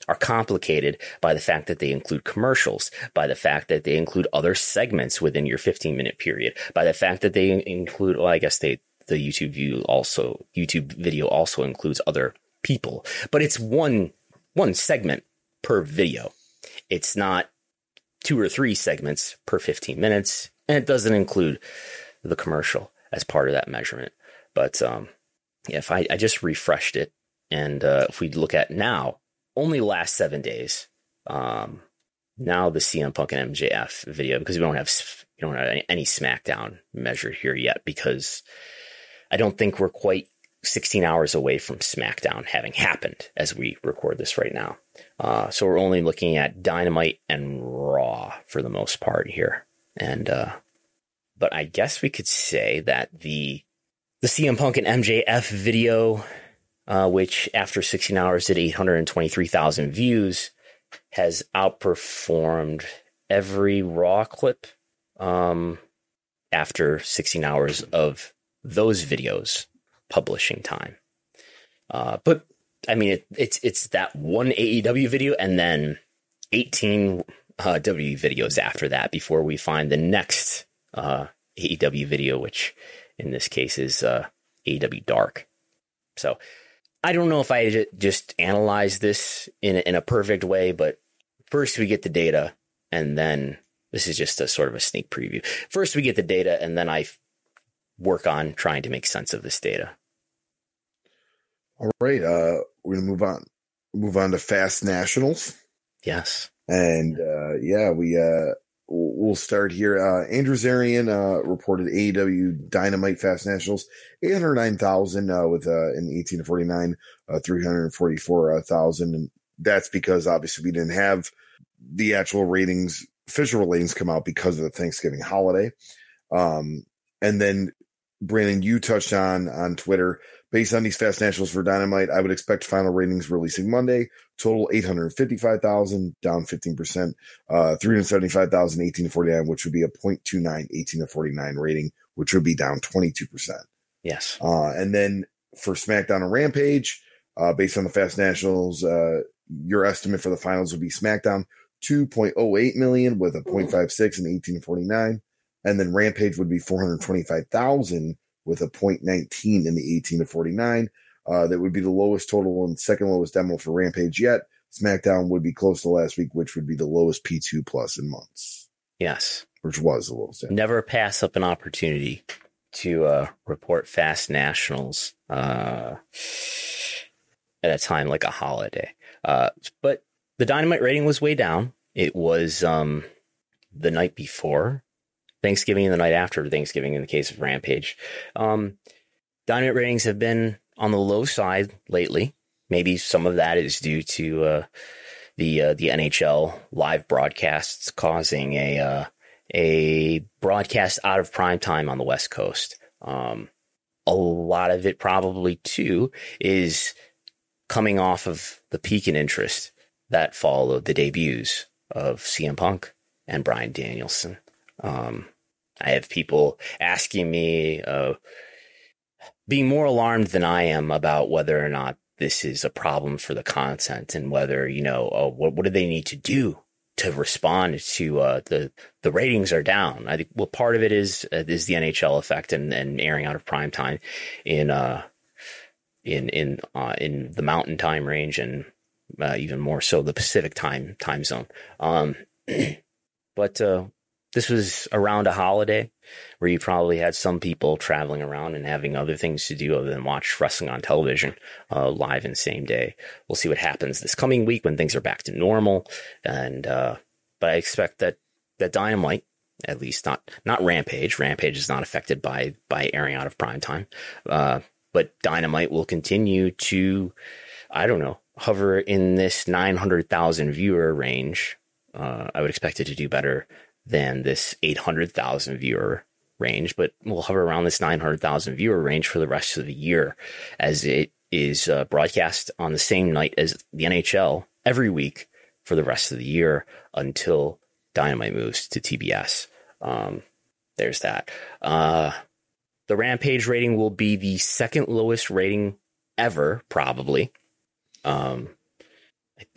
are complicated by the fact that they include commercials, by the fact that they include other segments within your 15 minute period, by the fact that they include, well, I guess they, the YouTube view also, YouTube video also includes other people, but it's one, one segment per video. It's not two or three segments per 15 minutes, and it doesn't include the commercial as part of that measurement. But, um, if I, I just refreshed it, and uh, if we look at now, only last seven days. Um, now the CM Punk and MJF video because we don't have we don't have any, any SmackDown measured here yet because I don't think we're quite 16 hours away from SmackDown having happened as we record this right now. Uh, so we're only looking at Dynamite and Raw for the most part here, and uh, but I guess we could say that the the CM Punk and MJF video, uh, which after 16 hours did 823,000 views, has outperformed every Raw clip um, after 16 hours of those videos publishing time. Uh, but I mean, it, it's it's that one AEW video and then 18 uh, W videos after that before we find the next uh, AEW video, which in this case is uh, AEW Dark. So I don't know if I just analyze this in in a perfect way, but first we get the data, and then this is just a sort of a sneak preview. First we get the data, and then I work on trying to make sense of this data. All right, uh, we're gonna move on. Move on to Fast Nationals. Yes, and uh, yeah, we uh, we'll start here. Uh, Andrew Zarian uh, reported AEW Dynamite Fast Nationals, 809,000 uh, with uh, an 18 to 49, uh, 344,000. And that's because obviously we didn't have the actual ratings, official ratings come out because of the Thanksgiving holiday. Um, and then Brandon, you touched on on Twitter Based on these fast nationals for Dynamite, I would expect final ratings releasing Monday. Total 855,000, down 15%. Uh, 375,000, 18 to 49, which would be a 0.29, 18 to 49 rating, which would be down 22%. Yes. Uh, and then for SmackDown and Rampage, uh, based on the fast nationals, uh, your estimate for the finals would be SmackDown 2.08 million with a 0.56 and 18 to 49. And then Rampage would be 425,000 with a 0.19 in the 18 to 49. Uh, that would be the lowest total and second lowest demo for Rampage yet. SmackDown would be close to last week, which would be the lowest P2 plus in months. Yes. Which was the lowest. Demo. Never pass up an opportunity to uh, report fast nationals. Uh, at a time like a holiday. Uh, but the Dynamite rating was way down. It was um, the night before Thanksgiving and the night after Thanksgiving in the case of Rampage. Um, Dynamite ratings have been on the low side lately. Maybe some of that is due to uh, the uh, the NHL live broadcasts causing a uh, a broadcast out of prime time on the West Coast. Um, a lot of it probably too is coming off of the peak in interest that followed the debuts of CM Punk and Bryan Danielson. Um, I have people asking me, uh, being more alarmed than I am about whether or not this is a problem for the content and whether, you know, oh, what, what do they need to do to respond to uh, the the ratings are down. I think well part of it is uh, is the NHL effect and, and airing out of prime time in uh in in uh, in the Mountain Time range and uh, even more so the Pacific time time zone. Um, but uh, this was around a holiday where you probably had some people traveling around and having other things to do other than watch wrestling on television uh, live in the same day. We'll see what happens this coming week when things are back to normal. And uh, but I expect that that Dynamite, at least not not Rampage. Rampage is not affected by by airing out of prime time. Uh, but Dynamite will continue to, I don't know, hover in this 900,000 viewer range. Uh, I would expect it to do better than this 800,000 viewer range, but we'll hover around this 900,000 viewer range for the rest of the year as it is uh, broadcast on the same night as the NHL every week for the rest of the year until Dynamite moves to TBS. Um, there's that. Uh, the Rampage rating will be the second lowest rating ever, probably. Um,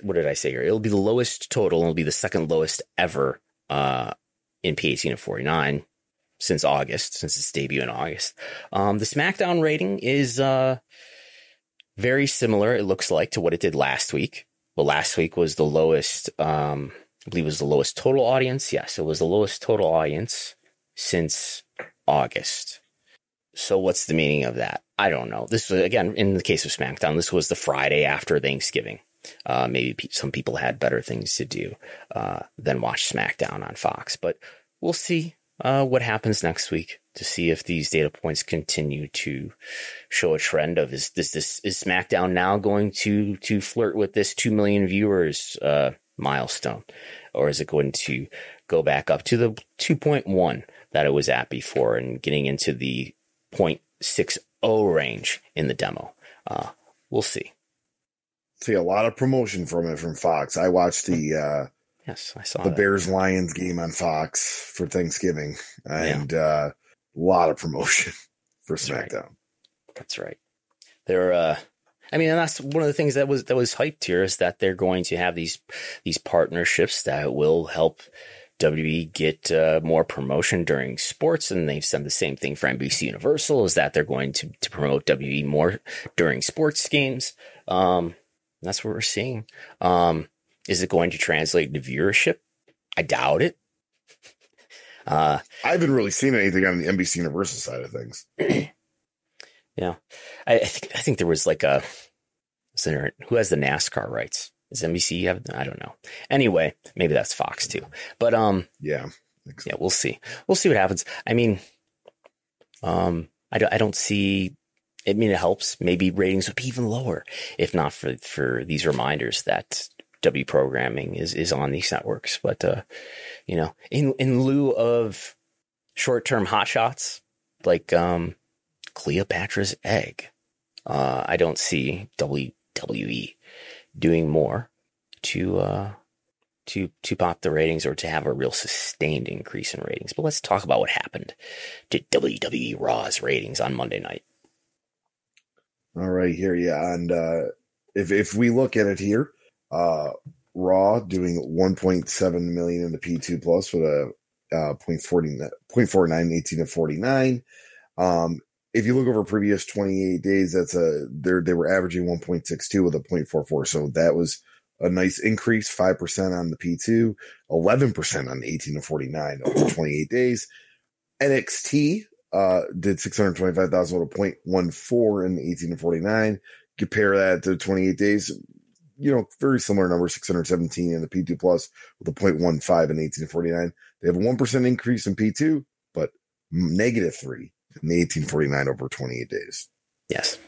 what did I say here? It'll be the lowest total. It'll be the second lowest ever uh, in P18 of 49 since August, since its debut in August. Um, the SmackDown rating is uh, very similar, it looks like, to what it did last week. Well, last week was the lowest, um, I believe it was the lowest total audience. Yes, it was the lowest total audience since August. So what's the meaning of that? I don't know. This was, again, in the case of SmackDown, this was the Friday after Thanksgiving. Uh, maybe pe- some people had better things to do uh, than watch SmackDown on Fox, but we'll see uh, what happens next week to see if these data points continue to show a trend of is this this is SmackDown now going to to flirt with this two million viewers uh, milestone, or is it going to go back up to the two point one that it was at before and getting into the 0.60 range in the demo? Uh, we'll see see a lot of promotion from it from Fox. I watched the uh yes, I saw the that. Bears Lions game on Fox for Thanksgiving, and uh, a lot of promotion for That's right. SmackDown. That's right. They're uh I mean, and that's one of the things that was that was hyped here is that they're going to have these these partnerships that will help WWE get uh, more promotion during sports, and they've said the same thing for NBC Universal is that they're going to to promote WWE more during sports games. Um, that's what we're seeing. Um, is it going to translate to viewership? I doubt it. Uh, I haven't really seen anything on the NBC Universal side of things. yeah, I, I think I think there was like a is there, who has the NASCAR rights? Does NBC have? I don't know. Anyway, maybe that's Fox too. But um, Yeah. So. yeah, we'll see. We'll see what happens. I mean, um, I don't, I don't see. I mean, it helps. Maybe ratings would be even lower if not for for these reminders that W programming is is on these networks. But uh, you know, in in lieu of short term hot shots like um, Cleopatra's Egg, uh, I don't see WWE doing more to uh, to to pop the ratings or to have a real sustained increase in ratings. But let's talk about what happened to WWE Raw's ratings on Monday night. All right, here, yeah, and uh, if if we look at it here, uh, Raw doing 1.7 million in the P2 plus with a uh, 0.40, 0.49, 18 to 49. Um, if you look over previous 28 days, that's a they they were averaging 1.62 with a 0.44, so that was a nice increase, five percent on the P2, 11 percent on 18 to 49 over 28 days. NXT uh, did 625,000 with a 0.14 in the 18 to 49 compare that to 28 days, you know, very similar number, 617 in the P2 plus with a 0.15 in 1849. They have a 1% increase in P2, but negative three in the 1849 over 28 days. Yes.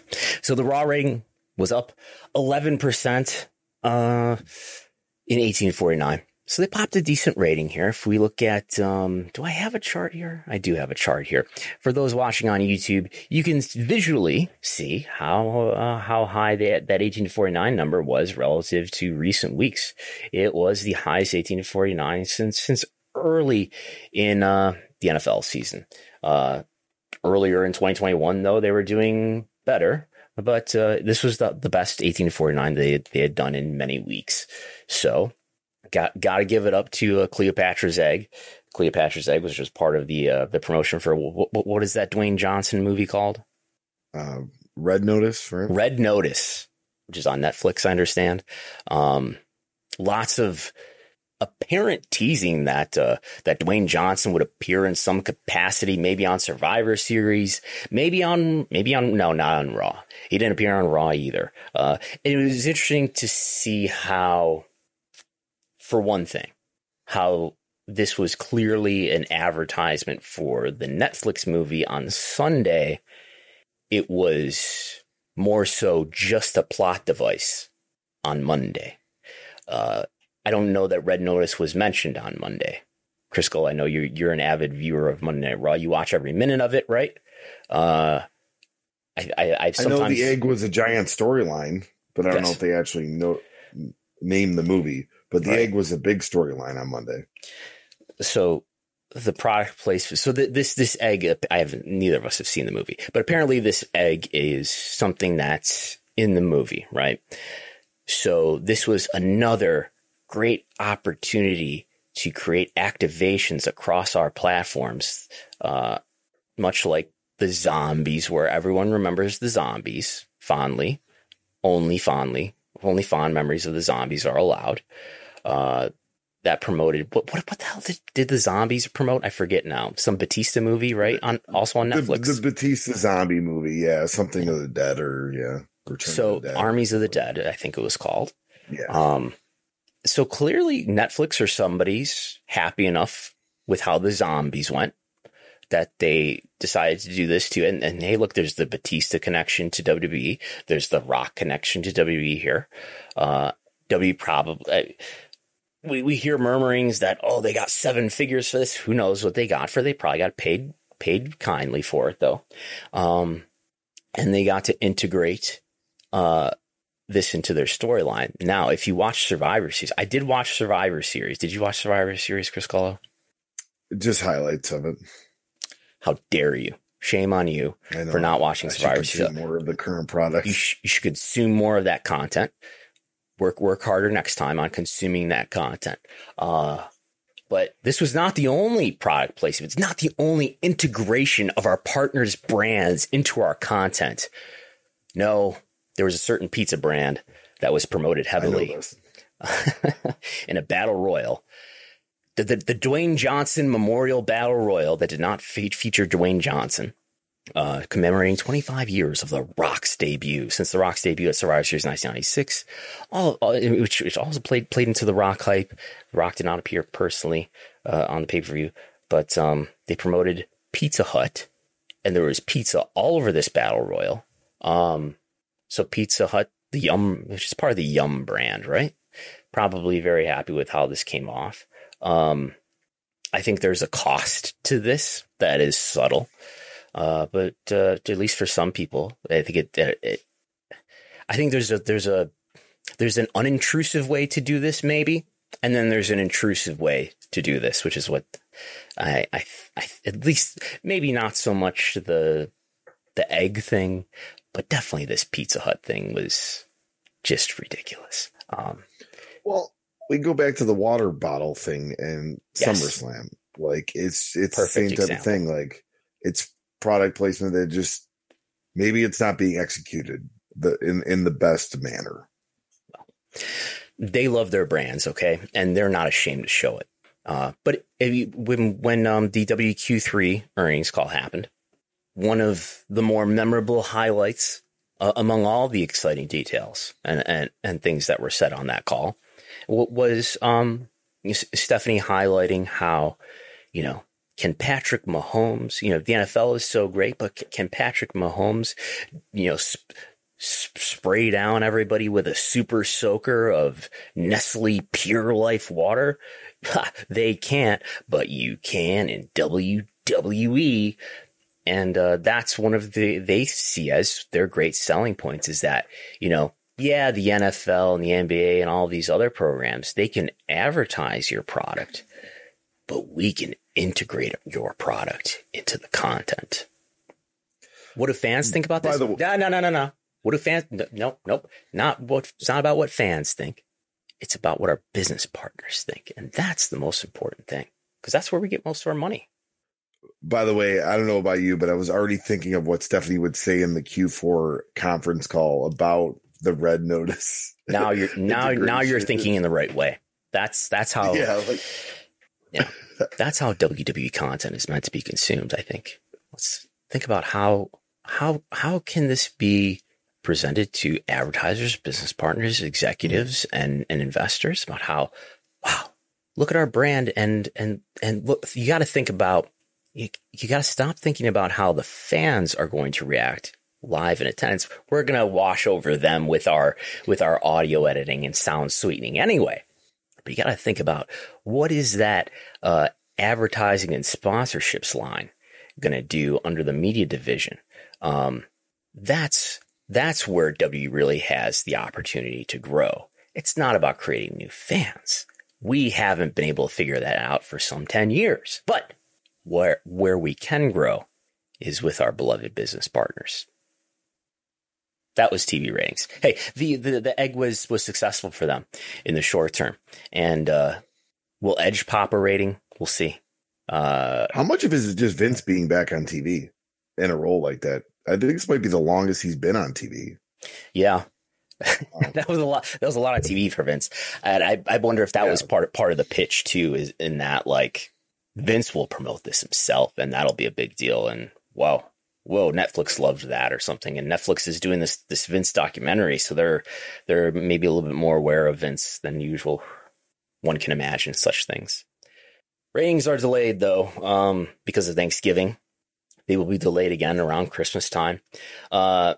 So the raw rating was up 11% uh, in 1849. So they popped a decent rating here. If we look at, um, do I have a chart here? I do have a chart here. For those watching on YouTube, you can visually see how uh, how high that that 1849 number was relative to recent weeks. It was the highest 1849 since since early in uh, the NFL season. Uh, earlier in 2021, though, they were doing better. But uh, this was the, the best 1849 they, they had done in many weeks. So got got to give it up to uh, Cleopatra's Egg. Cleopatra's Egg was just part of the uh, the promotion for what, what is that Dwayne Johnson movie called? Uh, Red Notice, right? Red Notice, which is on Netflix, I understand. Um, lots of apparent teasing that uh, that Dwayne Johnson would appear in some capacity, maybe on Survivor Series, maybe on maybe on no, not on Raw. He didn't appear on Raw either. Uh, it was interesting to see how for one thing, how this was clearly an advertisement for the Netflix movie on Sunday. It was more so just a plot device on Monday. Uh, I don't know that Red Notice was mentioned on Monday. Crisco, I know you're you're an avid viewer of Monday Night Raw. You watch every minute of it, right? Uh, I, I, I've sometimes... I know the egg was a giant storyline, but I don't yes. know if they actually know name the movie. But the right. egg was a big storyline on Monday. So the product placement. So the, this this egg, I have neither of us have seen the movie, but apparently this egg is something that's in the movie, right? So this was another great opportunity to create activations across our platforms, uh, much like the zombies, where everyone remembers the zombies fondly, only fondly, only fond memories of the zombies are allowed uh, that promoted what, what what the hell did, did the zombies promote? I forget now. Some Batista movie, right? On also on Netflix. The, the Batista zombie movie, yeah, something of the dead, or yeah. Return so of Armies of the Dead, I think it was called. Yeah. Um. So clearly, Netflix or somebody's happy enough with how the zombies went that they decided to do this too. And, and hey, look, there's the Batista connection to WWE. There's the Rock connection to WWE here. Uh, W probably we, we hear murmurings that oh they got seven figures for this. Who knows what they got for? They probably got paid paid kindly for it though, um, and they got to integrate uh, this into their storyline. Now, if you watch Survivor Series, I did watch Survivor Series. Did you watch Survivor Series, Chris Gullo? Just highlights of it. How dare you? Shame on you for not watching I Survivor Series. More of the current product. You, sh- you should consume more of that content work work harder next time on consuming that content. Uh, but this was not the only product placement. It's not the only integration of our partners' brands into our content. No, there was a certain pizza brand that was promoted heavily in a battle royal. The, the, the Dwayne Johnson Memorial Battle Royal that did not fe- feature Dwayne Johnson uh, commemorating 25 years of The Rock's debut. Since The Rock's debut at Survivor Series 1996, all, all which, which, also played played into The Rock hype. Rock did not appear personally uh, on the pay per view, but um, they promoted Pizza Hut, and there was pizza all over this battle royal. Um, so Pizza Hut, the Yum, which is part of the Yum brand, right? Probably very happy with how this came off. Um, I think there's a cost to this that is subtle. Uh, but uh, at least for some people, I think it, it, I think there's a there's a there's an unintrusive way to do this, maybe, and then there's an intrusive way to do this, which is what I, I, I at least maybe not so much the the egg thing, but definitely this Pizza Hut thing was just ridiculous. Um, well, we go back to the water bottle thing and yes. SummerSlam. Like it's it's Perfect the same type example. of thing. Like it's product placement that just maybe it's not being executed the in in the best manner. They love their brands, okay, and they're not ashamed to show it. Uh, but you, when when um, the WQ3 earnings call happened, one of the more memorable highlights uh, among all the exciting details and, and, and things that were said on that call was um, Stephanie highlighting how, you know, can Patrick Mahomes, you know, the NFL is so great, but can Patrick Mahomes, you know, sp- sp- spray down everybody with a super soaker of Nestle Pure Life water? they can't, but you can in WWE. And uh, that's one of the they see as their great selling points is that you know yeah the NFL and the NBA and all these other programs they can advertise your product, but we can integrate your product into the content. What do fans think about this? Way- no, no, no, no, no. What do fans? No, nope, nope. Not what. It's not about what fans think. It's about what our business partners think, and that's the most important thing because that's where we get most of our money by the way, I don't know about you, but I was already thinking of what Stephanie would say in the Q4 conference call about the red notice. Now you're now now you're thinking in the right way. That's that's how yeah, like, yeah that's how WWE content is meant to be consumed. I think. Let's think about how how how can this be presented to advertisers, business partners, executives, mm-hmm. and and investors about how wow look at our brand and and and look you got to think about you, you got to stop thinking about how the fans are going to react live in attendance. We're going to wash over them with our with our audio editing and sound sweetening anyway. But you got to think about what is that uh, advertising and sponsorships line going to do under the media division? Um, that's that's where W really has the opportunity to grow. It's not about creating new fans. We haven't been able to figure that out for some 10 years. But where where we can grow is with our beloved business partners. That was TV ratings. Hey, the, the, the egg was was successful for them in the short term, and uh, will Edge pop a rating? We'll see. Uh, How much of it is just Vince being back on TV in a role like that? I think this might be the longest he's been on TV. Yeah, that was a lot. That was a lot of TV for Vince, and I I wonder if that yeah. was part part of the pitch too. Is in that like Vince will promote this himself, and that'll be a big deal. And wow, whoa, Netflix loved that or something. And Netflix is doing this this Vince documentary, so they're they're maybe a little bit more aware of Vince than usual. One can imagine such things. Ratings are delayed though, um, because of Thanksgiving. They will be delayed again around Christmas time. Uh,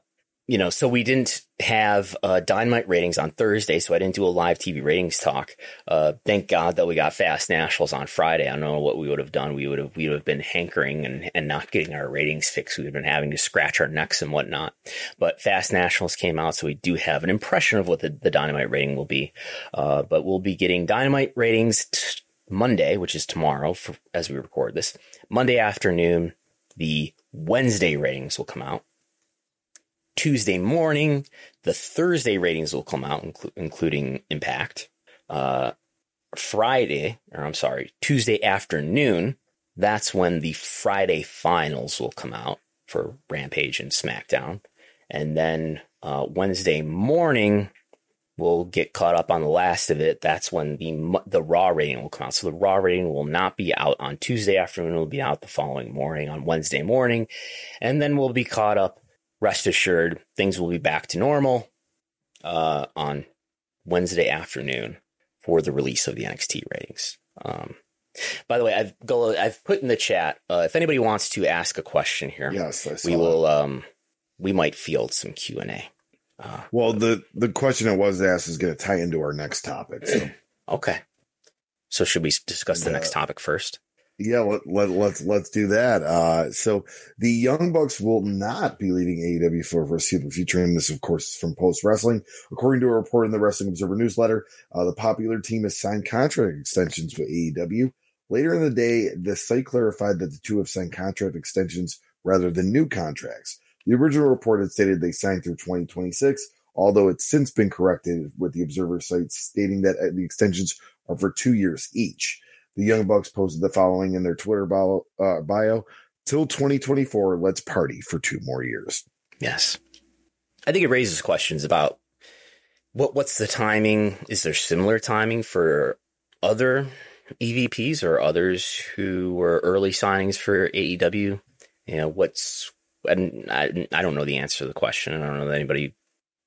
you know, so we didn't have uh, dynamite ratings on Thursday, so I didn't do a live TV ratings talk. Uh, thank God that we got Fast Nationals on Friday. I don't know what we would have done. We would have we would have been hankering and, and not getting our ratings fixed. We would have been having to scratch our necks and whatnot. But Fast Nationals came out, so we do have an impression of what the, the dynamite rating will be. Uh, but we'll be getting dynamite ratings t- Monday, which is tomorrow, for, as we record this. Monday afternoon, the Wednesday ratings will come out. Tuesday morning. The Thursday ratings will come out, inclu- including Impact. Uh, Friday, or I'm sorry, Tuesday afternoon, that's when the Friday finals will come out for Rampage and SmackDown. And then uh, Wednesday morning, we'll get caught up on the last of it. That's when the the Raw rating will come out. So the Raw rating will not be out on Tuesday afternoon. It will be out the following morning on Wednesday morning. And then we'll be caught up rest assured, things will be back to normal uh, on Wednesday afternoon for the release of the NXT ratings. Um, by the way, I've I've put in the chat. Uh, if anybody wants to ask a question here, yes, we will. Um, we might field some Q and A. Uh, well, the the question that was asked is going to tie into our next topic. So. okay. So should we discuss the next topic first? Yeah, let, let, let's let's do that. Uh, so the Young Bucks will not be leaving AEW for a foreseeable future, and this, of course, is from Post Wrestling. According to a report in the Wrestling Observer newsletter, uh, the popular team has signed contract extensions with AEW. Later in the day, the site clarified that the two have signed contract extensions rather than new contracts. The original report had stated they signed through 2026, although it's since been corrected with the Observer site stating that uh, the extensions are for two years each. The Young Bucks posted the following in their Twitter bio, uh, bio Till 2024, let's party for two more years. Yes. I think it raises questions about what what's the timing? Is there similar timing for other EVPs or others who were early signings for AEW? You know, what's and I, I don't know the answer to the question. I don't know that anybody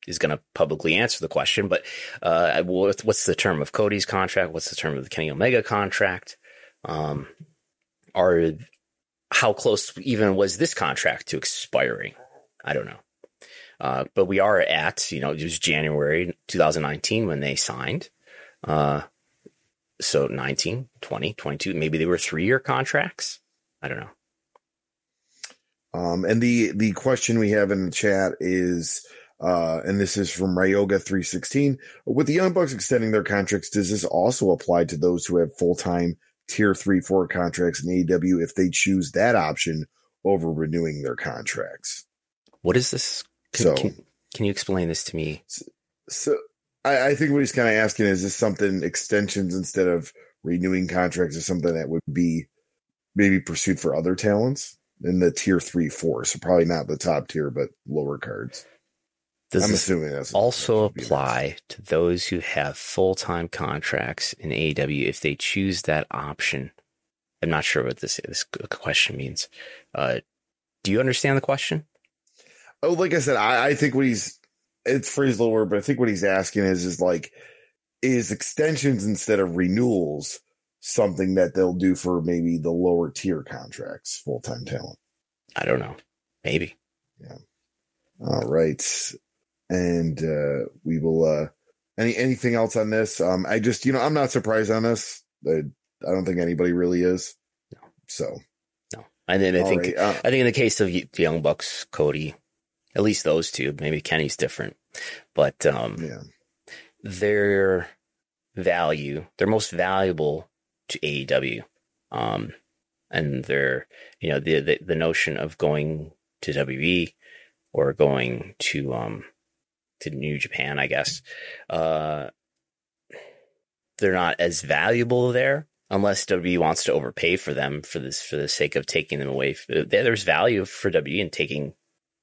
is going to publicly answer the question, but uh, what's the term of Cody's contract? What's the term of the Kenny Omega contract? Um, are how close even was this contract to expiring? I don't know. Uh, but we are at, you know, it was January 2019 when they signed. Uh, so 19, 20, 22, maybe they were three year contracts. I don't know. Um, and the, the question we have in the chat is, uh, and this is from Ryoga 316. With the Young Bucks extending their contracts, does this also apply to those who have full time tier three, four contracts in AEW if they choose that option over renewing their contracts? What is this? Can, so, can, can you explain this to me? So, so I, I, think what he's kind of asking is this something extensions instead of renewing contracts is something that would be maybe pursued for other talents in the tier three, four. So probably not the top tier, but lower cards. Does I'm assuming that's also apply to those who have full time contracts in AEW if they choose that option. I'm not sure what this this question means. Uh, do you understand the question? Oh, like I said, I, I think what he's it's phrased lower, but I think what he's asking is is like is extensions instead of renewals something that they'll do for maybe the lower tier contracts, full time talent. I don't know. Maybe. Yeah. All right and uh, we will. Uh, any anything else on this? Um, I just you know I'm not surprised on this. I, I don't think anybody really is. No. So. No, and then I think right, uh, I think in the case of the Young Bucks, Cody, at least those two. Maybe Kenny's different, but um, yeah, their value, they're most valuable to AEW, um, and they're you know the, the the notion of going to WWE or going to um to New Japan, I guess. Uh, they're not as valuable there unless WWE wants to overpay for them for this for the sake of taking them away. There's value for WWE in taking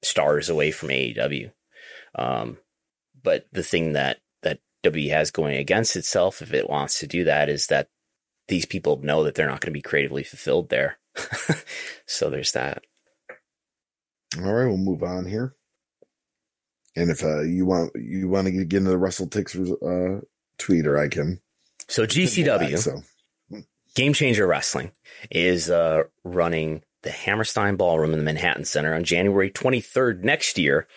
stars away from AEW. Um, but the thing that that WWE has going against itself, if it wants to do that, is that these people know that they're not going to be creatively fulfilled there. so there's that. All right, we'll move on here. And if uh, you want you want to get into the WrestleTix uh, tweet, or I can. So GCW, so. Game Changer Wrestling, is uh, running the Hammerstein Ballroom in the Manhattan Center on January 23rd next year,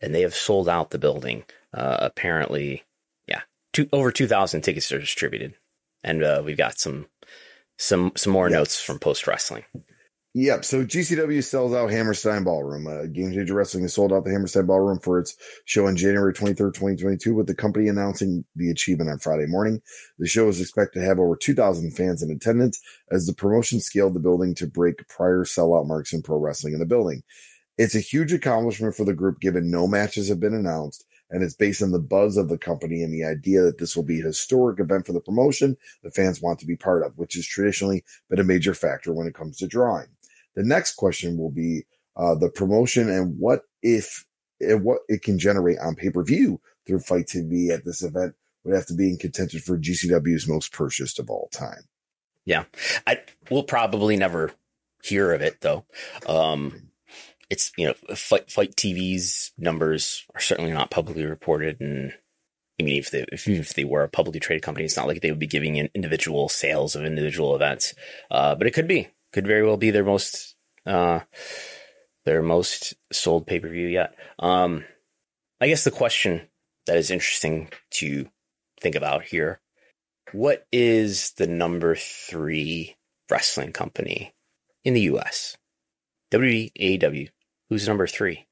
and they have sold out the building. Uh, apparently, yeah, two, over 2,000 tickets are distributed, and uh, we've got some some some more notes from Post Wrestling. Yep. So GCW sells out Hammerstein Ballroom. Uh, Game Changer Wrestling has sold out the Hammerstein Ballroom for its show on January 23rd, 2022, with the company announcing the achievement on Friday morning. The show is expected to have over 2,000 fans in attendance as the promotion scaled the building to break prior sellout marks in pro wrestling in the building. It's a huge accomplishment for the group given no matches have been announced and it's based on the buzz of the company and the idea that this will be a historic event for the promotion the fans want to be part of, which has traditionally been a major factor when it comes to drawing. The next question will be uh, the promotion and what if and what it can generate on pay per view through FITE TV at this event would have to be in contention for GCW's most purchased of all time. Yeah, I will probably never hear of it though. Um, it's you know FITE FITE TV's numbers are certainly not publicly reported, and I mean if they if, if they were a publicly traded company, it's not like they would be giving in individual sales of individual events. Uh, but it could be could very well be their most uh, their most sold pay per view yet. Um, I guess the question that is interesting to think about here: What is the number three wrestling company in the U.S.? WWE, AEW. Who's number three?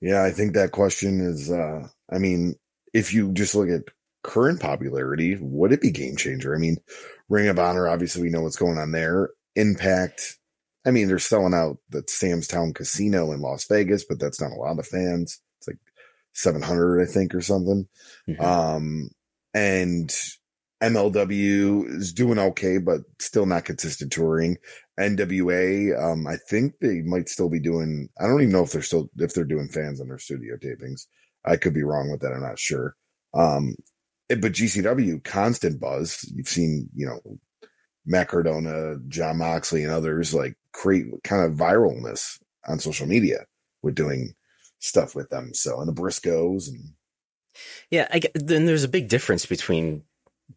Yeah, I think that question is. Uh, I mean, if you just look at current popularity, would it be game changer? I mean, Ring of Honor, obviously, we know what's going on there. Impact. I mean, they're selling out the Sam's Town Casino in Las Vegas, but that's not a lot of fans. It's like 700, I think, or something. Mm-hmm. Um, and MLW is doing okay, but still not consistent touring. NWA, um, I think they might still be doing, I don't even know if they're still, if they're doing fans on their studio tapings. I could be wrong with that. I'm not sure. Um, but GCW, constant buzz. You've seen, you know, Matt Cardona, Jon Moxley, and others like create kind of viralness on social media with doing stuff with them. So, and the Briscoes and Yeah, I get, then there's a big difference between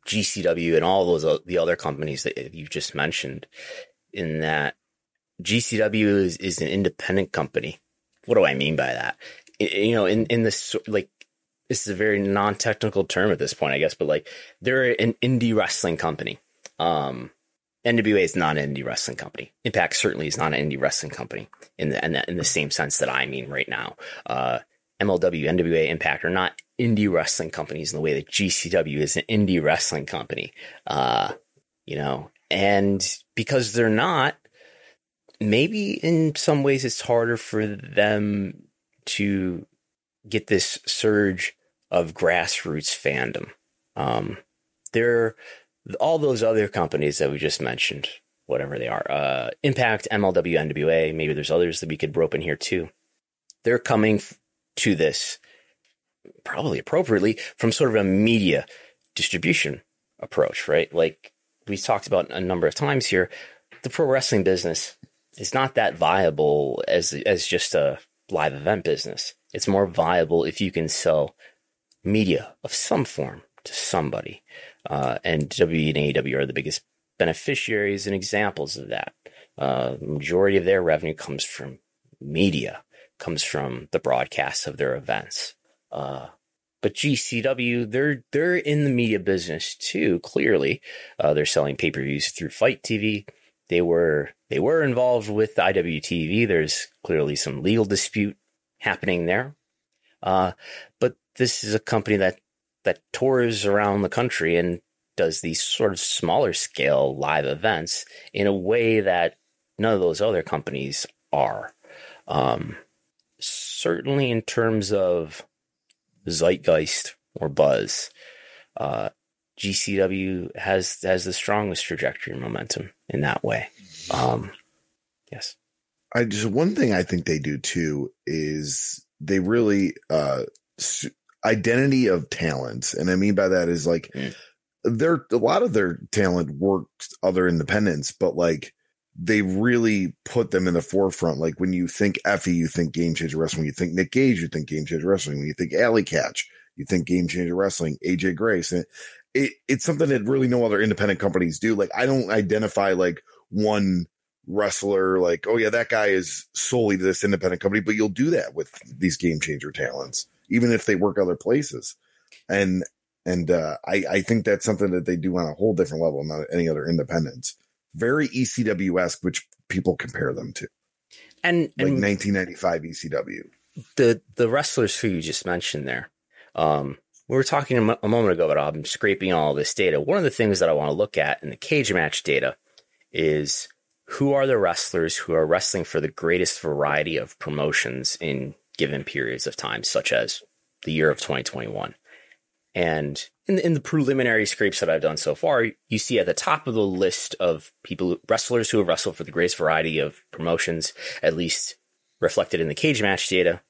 GCW and all those o- the other companies that you just mentioned. In that GCW is, is an independent company. What do I mean by that? You know, in in this like this is a very non-technical term at this point, I guess, but like they're an indie wrestling company. Um, NWA is not an indie wrestling company. Impact certainly is not an indie wrestling company in the in the, in the same sense that I mean right now. Uh, MLW, NWA, Impact are not indie wrestling companies in the way that GCW is an indie wrestling company. Uh, you know, and because they're not, maybe in some ways it's harder for them to get this surge of grassroots fandom. Um, they're all those other companies that we just mentioned, whatever they are, uh, Impact, MLW, NWA, maybe there's others that we could rope in here too. They're coming f- to this probably appropriately from sort of a media distribution approach, right? Like we talked about a number of times here, the pro wrestling business is not that viable as as just a live event business. It's more viable if you can sell media of some form to somebody. Uh, and WWE and AEW are the biggest beneficiaries and examples of that. Uh, majority of their revenue comes from media, comes from the broadcasts of their events. Uh, but GCW, they're they're in the media business too. Clearly, uh, they're selling pay per views through FITE TV. They were they were involved with IWTV. There's clearly some legal dispute happening there. Uh, but this is a company that that tours around the country and does these sort of smaller scale live events in a way that none of those other companies are. Um, certainly, in terms of zeitgeist or buzz, uh, GCW has has the strongest trajectory momentum in that way. Um, yes. I just one thing I think they do too is they really uh identity of talent, and I mean by that is like Mm. they're a lot of their talent works other independents, but like they really put them in the forefront. Like when you think Effy, you think Game Changer Wrestling. When you think Nick Gage, you think Game Changer Wrestling. When you think Allie Katch, you think Game Changer Wrestling. AJ Gray, and it, it's something that really no other independent companies do. Like I don't identify like one wrestler like, oh yeah, that guy is solely this independent company, but you'll do that with these game changer talents, even if they work other places. And and uh, I, I think that's something that they do on a whole different level, not any other independents. Very ECW esque, which people compare them to, And, like and 1995 ECW. the the wrestlers who you just mentioned there. Um, we were talking a, a moment ago about I'm scraping all this data. One of the things that I want to look at in the Cagematch data is who are the wrestlers who are wrestling for the greatest variety of promotions in given periods of time, such as the year of 2021. And in the, in the preliminary scrapes that I've done so far, you see at the top of the list of people, wrestlers who have wrestled for the greatest variety of promotions, at least reflected in the Cagematch data,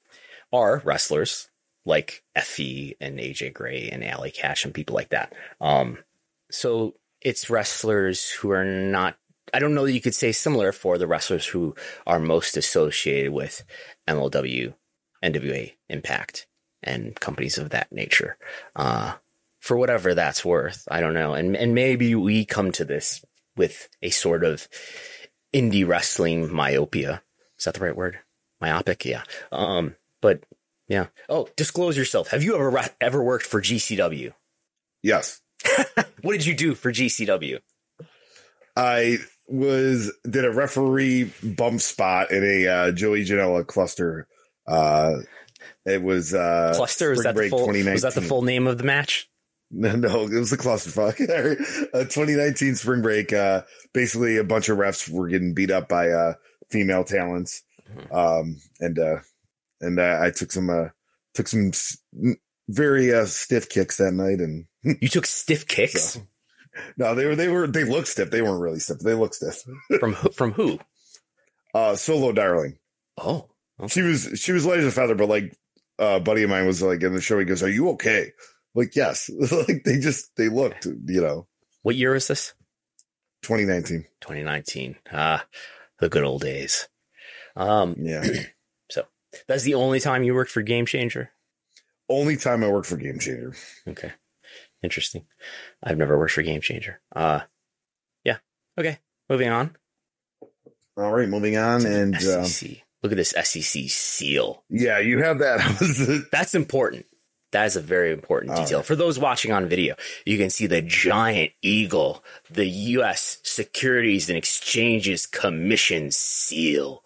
are wrestlers like Effy and AJ Gray and Allie Katch and people like that. Um, so it's wrestlers who are not. I don't know that you could say similar for the wrestlers who are most associated with MLW, NWA, Impact, and companies of that nature. Uh, for whatever that's worth, I don't know. And and maybe we come to this with a sort of indie wrestling myopia. Is that the right word? Myopic, yeah. Um, but yeah. Oh, disclose yourself. Have you ever ever worked for GCW? Yes, What did you do for GCW? I was did a referee bump spot in a uh, Joey Janela cluster. Uh, it was uh, Cluster? Is Spring that the full? Was that the full name of the match? No, no, it was a clusterfuck. uh, 2019 spring break. Uh, basically, a bunch of refs were getting beat up by uh, female talents, um, and uh, and uh, I took some uh, took some s- very uh, stiff kicks that night, and You took stiff kicks So- no, they were they were they looked stiff. They weren't really stiff. They looked stiff. from who- from who? Uh, Solo Darling. Oh, She was she was light as a feather, but like uh, a buddy of mine was like in the show. He goes, "Are you okay?" Like, yes. like they just they looked, you know, what year is this? 2019. 2019. Ah, the good old days. Um, Yeah. so that's the only time you worked for Game Changer. Only time I worked for Game Changer. Okay, interesting. I've never worked for Game Changer. Uh, yeah. Okay, moving on. All right, moving on. And uh, SEC. Look at this SEC seal. yeah, you have that. That's important. That is a very important All detail. For those watching on video, you can see the giant eagle, the U.S. Securities and Exchanges Commission seal,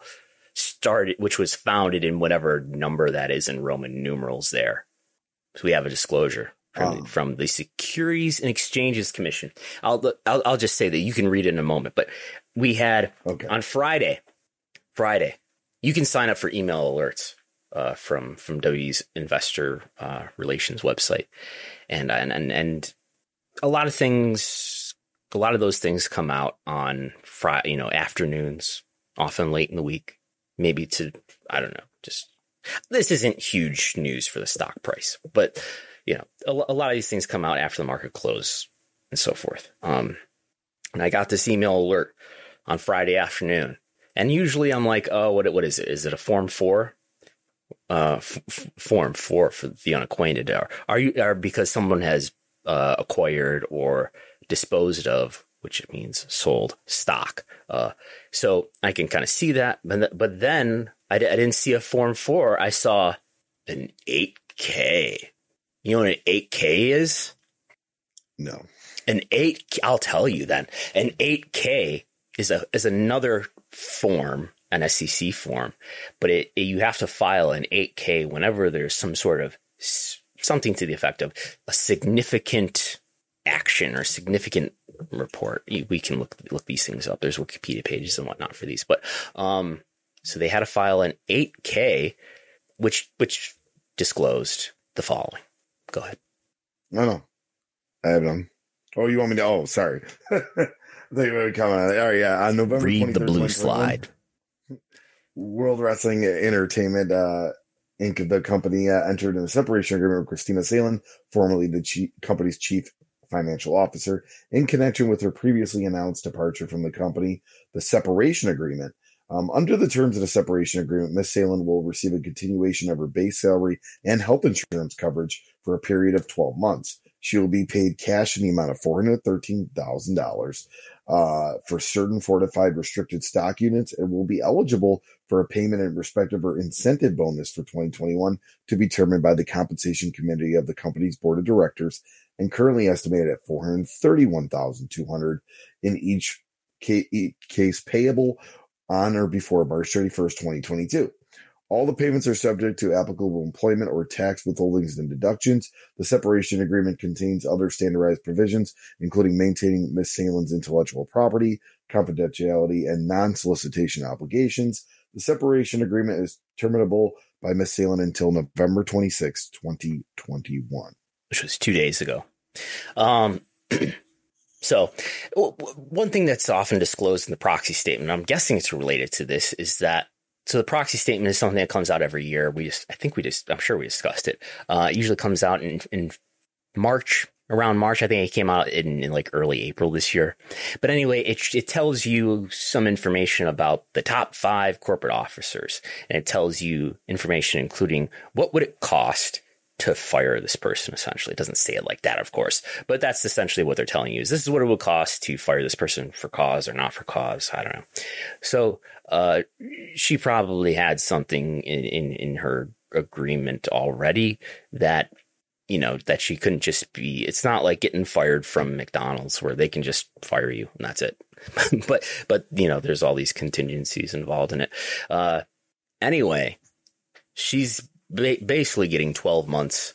started, which was founded in whatever number that is in Roman numerals. There, so we have a disclosure from, Oh. from the Securities and Exchanges Commission. I'll, I'll I'll just say that you can read it in a moment, but we had okay. on Friday, Friday, you can sign up for email alerts uh, from from W's investor uh, relations website, and and and and a lot of things, a lot of those things come out on Friday, you know, afternoons, often late in the week, maybe to I don't know, just this isn't huge news for the stock price, but you know, a, a lot of these things come out after the market close and so forth. Um, and I got this email alert on Friday afternoon. And usually I'm like, oh, what what is it? Is it a form four? Uh, f- f- form four for the unacquainted. Are are you are because someone has uh, acquired or disposed of, which it means sold stock. Uh, so I can kind of see that, but th- but then I, d- I didn't see a form four. I saw an eight K. You know what an eight K is? No. An eight. I'll tell you then. An eight K is a is another form, an SEC form, but it, it- you have to file an eight K whenever there's some sort of something to the effect of a significant action or significant report. We can look look these things up. There's Wikipedia pages and whatnot for these, but um, so they had to file an eight K, which which disclosed the following. Go ahead. No, no. I have them. Oh, you want me to? Oh, sorry. You were coming on. Oh, yeah. On November Read the blue slide. World Wrestling Entertainment uh, Inc. The company uh, entered in a separation agreement with Kristina Salen, formerly the chief, company's chief financial officer, in connection with her previously announced departure from the company. The separation agreement. Um, under the terms of the separation agreement, Miss Salen will receive a continuation of her base salary and health insurance coverage for a period of 12 months. She will be paid cash in the amount of $413,000 uh, for certain fortified restricted stock units and will be eligible for a payment in respect of her incentive bonus for 2021 to be determined by the compensation committee of the company's board of directors and currently estimated at 431,200 in each each case payable on or before March 31st, 2022. All the payments are subject to applicable employment or tax withholdings and deductions. The separation agreement contains other standardized provisions, including maintaining Ms. Salen's intellectual property, confidentiality, and non-solicitation obligations. The separation agreement is terminable by Ms. Salen until November 26, 2021. which was two days ago. Um, so, one thing that's often disclosed in the proxy statement, I'm guessing it's related to this, is that so the proxy statement is something that comes out every year. We just, I think we just, I'm sure we discussed it. Uh, it usually comes out in in March, around March. I think it came out in, in like early April this year. But anyway, it it tells you some information about the top five corporate officers, and it tells you information including what would it cost to fire this person essentially. It doesn't say it like that of course but that's essentially what they're telling you. Is this is what it would cost to fire this person for cause or not for cause? I don't know. So uh, she probably had something in, in in her agreement already that you know that she couldn't just be it's not like getting fired from mcdonald's where they can just fire you and that's it. But but you know there's all these contingencies involved in it. Uh anyway she's ba- basically getting 12 months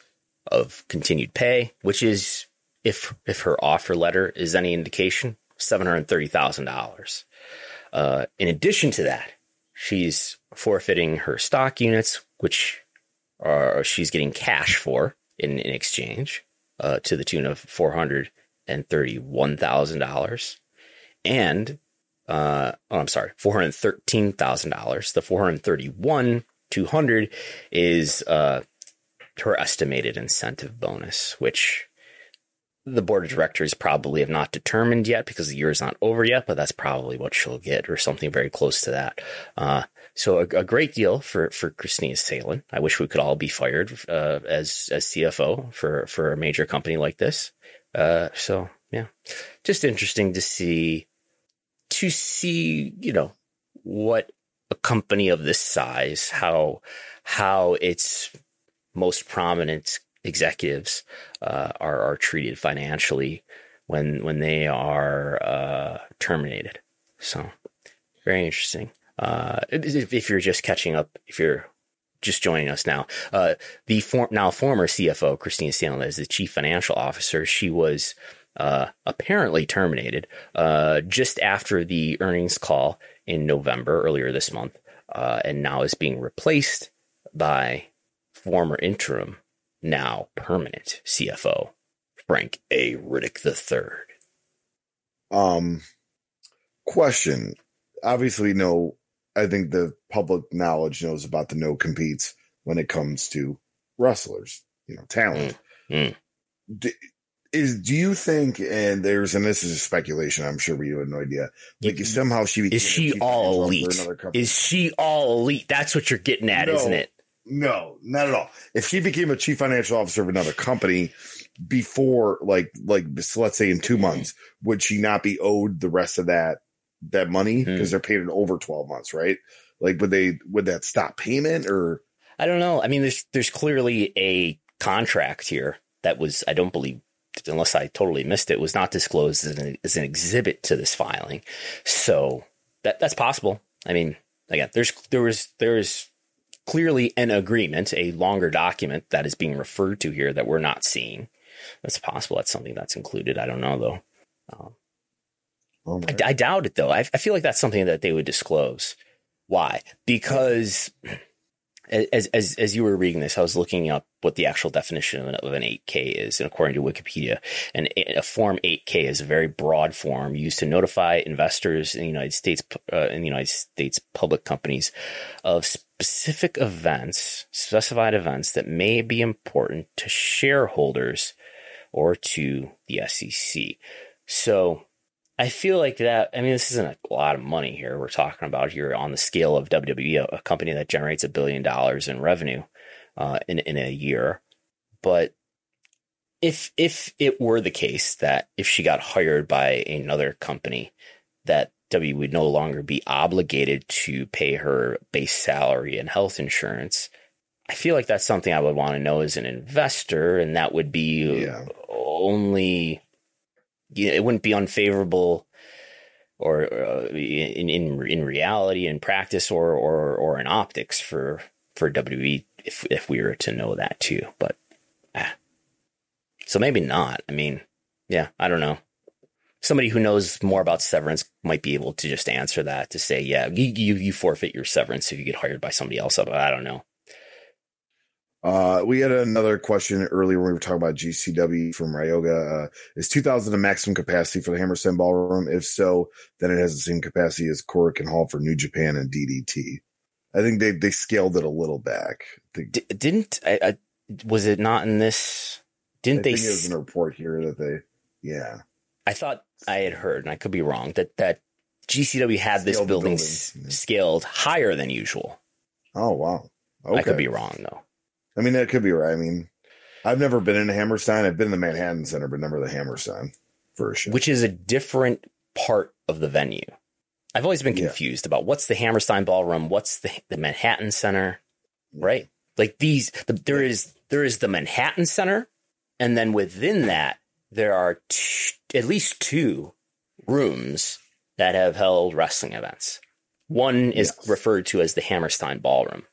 of continued pay, which is if if her offer letter is any indication, seven hundred thirty thousand dollars. Uh, in addition to that, she's forfeiting her stock units, which are she's getting cash for in, in exchange, uh, to the tune of four hundred and thirty-one thousand dollars, and uh, oh, I'm sorry, four hundred thirteen thousand dollars. The four hundred thirty-one 200 is uh, her estimated incentive bonus, which the board of directors probably have not determined yet because the year is not over yet, but that's probably what she'll get or something very close to that. Uh, so a, a, great deal for, for Kristina Salen. I wish we could all be fired, uh, as, as CFO for, for a major company like this. Uh, so yeah, just interesting to see, to see, you know, what a company of this size, how, how its most prominent executives uh, are are treated financially when when they are uh, terminated. So very interesting. Uh, if, if, you're just catching up, if you're just joining us now, uh, the form, now former CFO Kristina Salen is the chief financial officer. She was uh, apparently terminated uh, just after the earnings call in November earlier this month, and now is being replaced by former interim now permanent CFO, Frank A. Riddick III. Um, question. Obviously, no, I think the public knowledge knows about the no competes when it comes to wrestlers, you know, talent. Mm, mm. Is do you think and there's and this is a speculation i'm sure we have no idea like somehow she is she all elite is she all elite that's what you're getting at no, isn't it no, not at all. If she became a chief financial officer of another company before, like, like so let's say in two months, would she not be owed the rest of that that money because mm. they're paid in over twelve months, right? Like, would they would that stop payment or? I don't know. I mean, there's there's clearly a contract here that was I don't believe unless I totally missed it was not disclosed as an, as an exhibit to this filing, so that that's possible. I mean, again, there's there was there's clearly an agreement, a longer document that is being referred to here that we're not seeing. That's possible. That's something that's included. I don't know though. Um, oh I, I, doubt it though. I, I feel like that's something that they would disclose. Why? Because as as as you were reading this, I was looking up what the actual definition of an, of an 8K is, and according to Wikipedia, and a Form 8K is a very broad form used to notify investors in the United States uh, in the United States public companies of specific events, specified events that may be important to shareholders or to the SEC. So I feel like that. I mean, this isn't a lot of money here. We're talking about here on the scale of WWE, a, company that generates a billion dollars in revenue uh, in in a year. But if if it were the case that if she got hired by another company, that WWE would no longer be obligated to pay her base salary and health insurance. I feel like that's something I would want to know as an investor, and that would be yeah. only it wouldn't be unfavorable or uh, in in in reality in practice or or or in optics for for WWE if if we were to know that too but ah. so maybe not. I mean yeah i don't know. Somebody who knows more about severance might be able to just answer that to say yeah you you, you forfeit your severance if you get hired by somebody else. I don't know uh, we had another question earlier when we were talking about GCW from Ryoga. Uh, is 2000 the maximum capacity for the Hammerstein Ballroom? If so, then it has the same capacity as Korakuen Hall for New Japan and DDT. I think they they scaled it a little back. D- didn't I, I, was it not in this? Didn't I they? Think it was in a report here that they, yeah. I thought I had heard, and I could be wrong, that that GCW had scaled this building, building. S- scaled higher than usual. Oh wow! Okay. I could be wrong though. I mean, that could be right. I mean, I've never been in Hammerstein. I've been in the Manhattan Center, but never the Hammerstein version, which is a different part of the venue. I've always been confused yeah. about what's the Hammerstein Ballroom, what's the the Manhattan Center, right? Like these, the, there is there is the Manhattan Center, and then within that there are t- at least two rooms that have held wrestling events. One is yes. referred to as the Hammerstein Ballroom.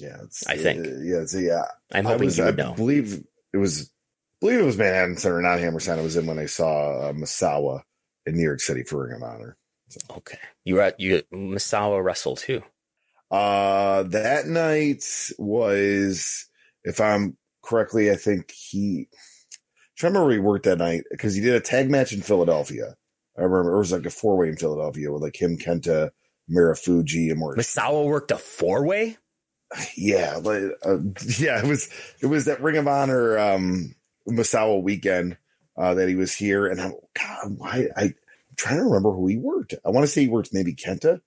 Yeah, I think. Uh, yeah, so yeah. I'm hoping was, you would I know. believe it was. Believe it was Manhattan Center, not Hammerstein. I was in when I saw uh, Misawa in New York City for Ring of Honor. So. Okay, you were at you Misawa wrestled too. Uh, that night was, if I'm correctly, I think he. I remember where he worked that night because he did a tag match in Philadelphia. I remember it was like a four way in Philadelphia with like him, Kenta, Marufuji, and more. Misawa worked a four way yeah, like, uh, yeah, it was it was that Ring of Honor um Misawa weekend uh, that he was here, and I'm God, why I, I'm trying to remember who he worked. I want to say he worked maybe Kenta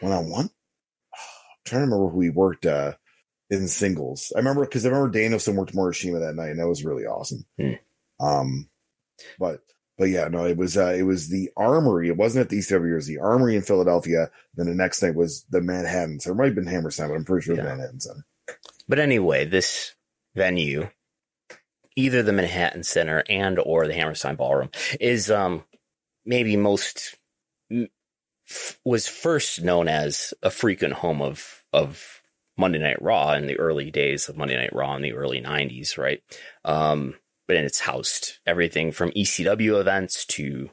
one on one. I'm trying to remember who he worked uh, in singles. I remember because I remember Danielson worked Morishima that night, and that was really awesome. Hmm. Um, but but yeah, no, it was uh, it was the Armory. It wasn't at the ECW. It was the Armory in Philadelphia. Then the next night was the Manhattan. So it might have been Hammerstein, but I'm pretty sure it was Yeah. Manhattan Center. But anyway, this venue, either the Manhattan Center and or the Hammerstein Ballroom, is um maybe most f- was first known as a frequent home of of Monday Night Raw in the early days of Monday Night Raw in the early '90s, right? Um, but it's housed everything from ECW events to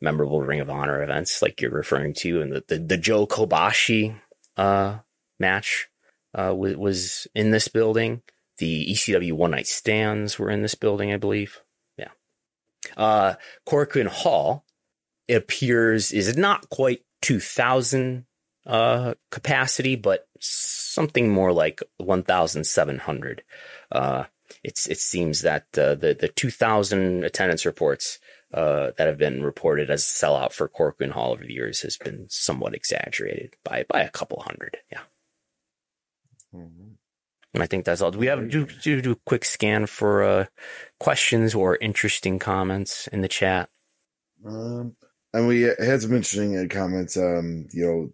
memorable Ring of Honor events, like you're referring to, and the the, the Joe Kobashi uh, match uh, was, was in this building. The ECW One Night Stands were in this building, I believe. Yeah. Uh, Korakuen Hall it appears is not quite 2,000 uh, capacity, but something more like 1,700. Uh, it's it seems that uh, the the 2,000 attendance reports uh, that have been reported as a sellout for Korakuen Hall over the years has been somewhat exaggerated by by a couple hundred. Yeah. And I think that's all. Do we have do do, do a quick scan for uh, questions or interesting comments in the chat? Um, and we had some interesting comments. Um, you know,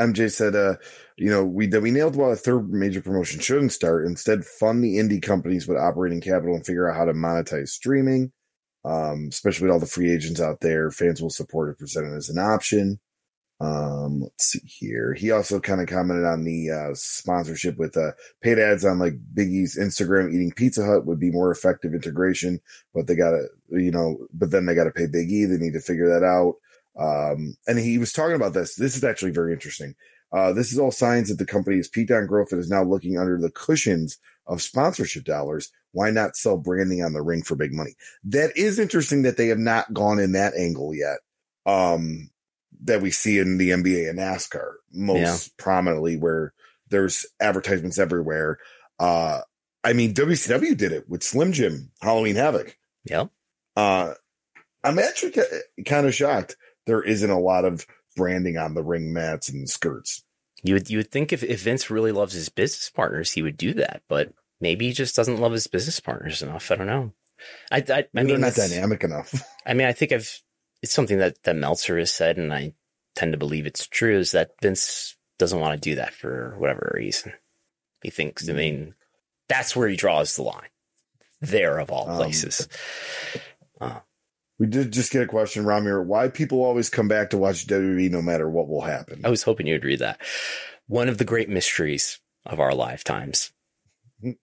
MJ said, uh, you know, we that we nailed why a third major promotion shouldn't start. Instead, fund the indie companies with operating capital and figure out how to monetize streaming. Um, especially with all the free agents out there, fans will support it presented as an option. Um, let's see here. He also kind of commented on the uh, sponsorship with uh, paid ads on like Big E's Instagram eating Pizza Hut would be more effective integration, but they got to, you know, but then they got to pay Big E. They need to figure that out. Um, and he was talking about this. This is actually very interesting. Uh, this is all signs that the company is peaked on growth and is now looking under the cushions of sponsorship dollars. Why not sell branding on the ring for big money? That is interesting that they have not gone in that angle yet. Um, that we see in the NBA and NASCAR most Yeah. prominently where there's advertisements everywhere. Uh, I mean, WCW did it with Slim Jim, Halloween Havoc. Yeah. Uh, I'm actually kind of shocked there isn't a lot of branding on the ring mats and skirts. You would you would think if, if Vince really loves his business partners, he would do that, but maybe he just doesn't love his business partners enough. I don't know. I I, I mean, they're not dynamic enough. I mean, I think I've it's something that that Meltzer has said, and I tend to believe it's true. Is that Vince doesn't want to do that for whatever reason. He thinks. I mean, that's where he draws the line. There of all Um, places. We did just get a question, Ramir. Why people always come back to watch WWE no matter what will happen? I was hoping you'd read that. One of the great mysteries of our lifetimes.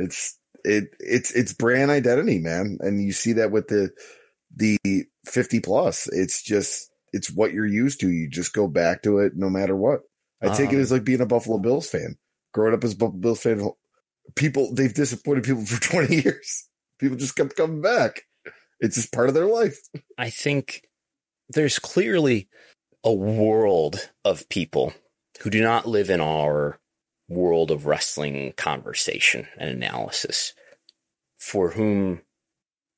It's it it's it's brand identity, man, and you see that with the the fifty plus. It's just it's what you're used to. You just go back to it no matter what. I take it Um, as like being a Buffalo Bills fan. Growing up as a Buffalo Bills fan, people they've disappointed people for twenty years. People just kept coming back. It's just part of their life. I think there's clearly a world of people who do not live in our world of wrestling conversation and analysis for whom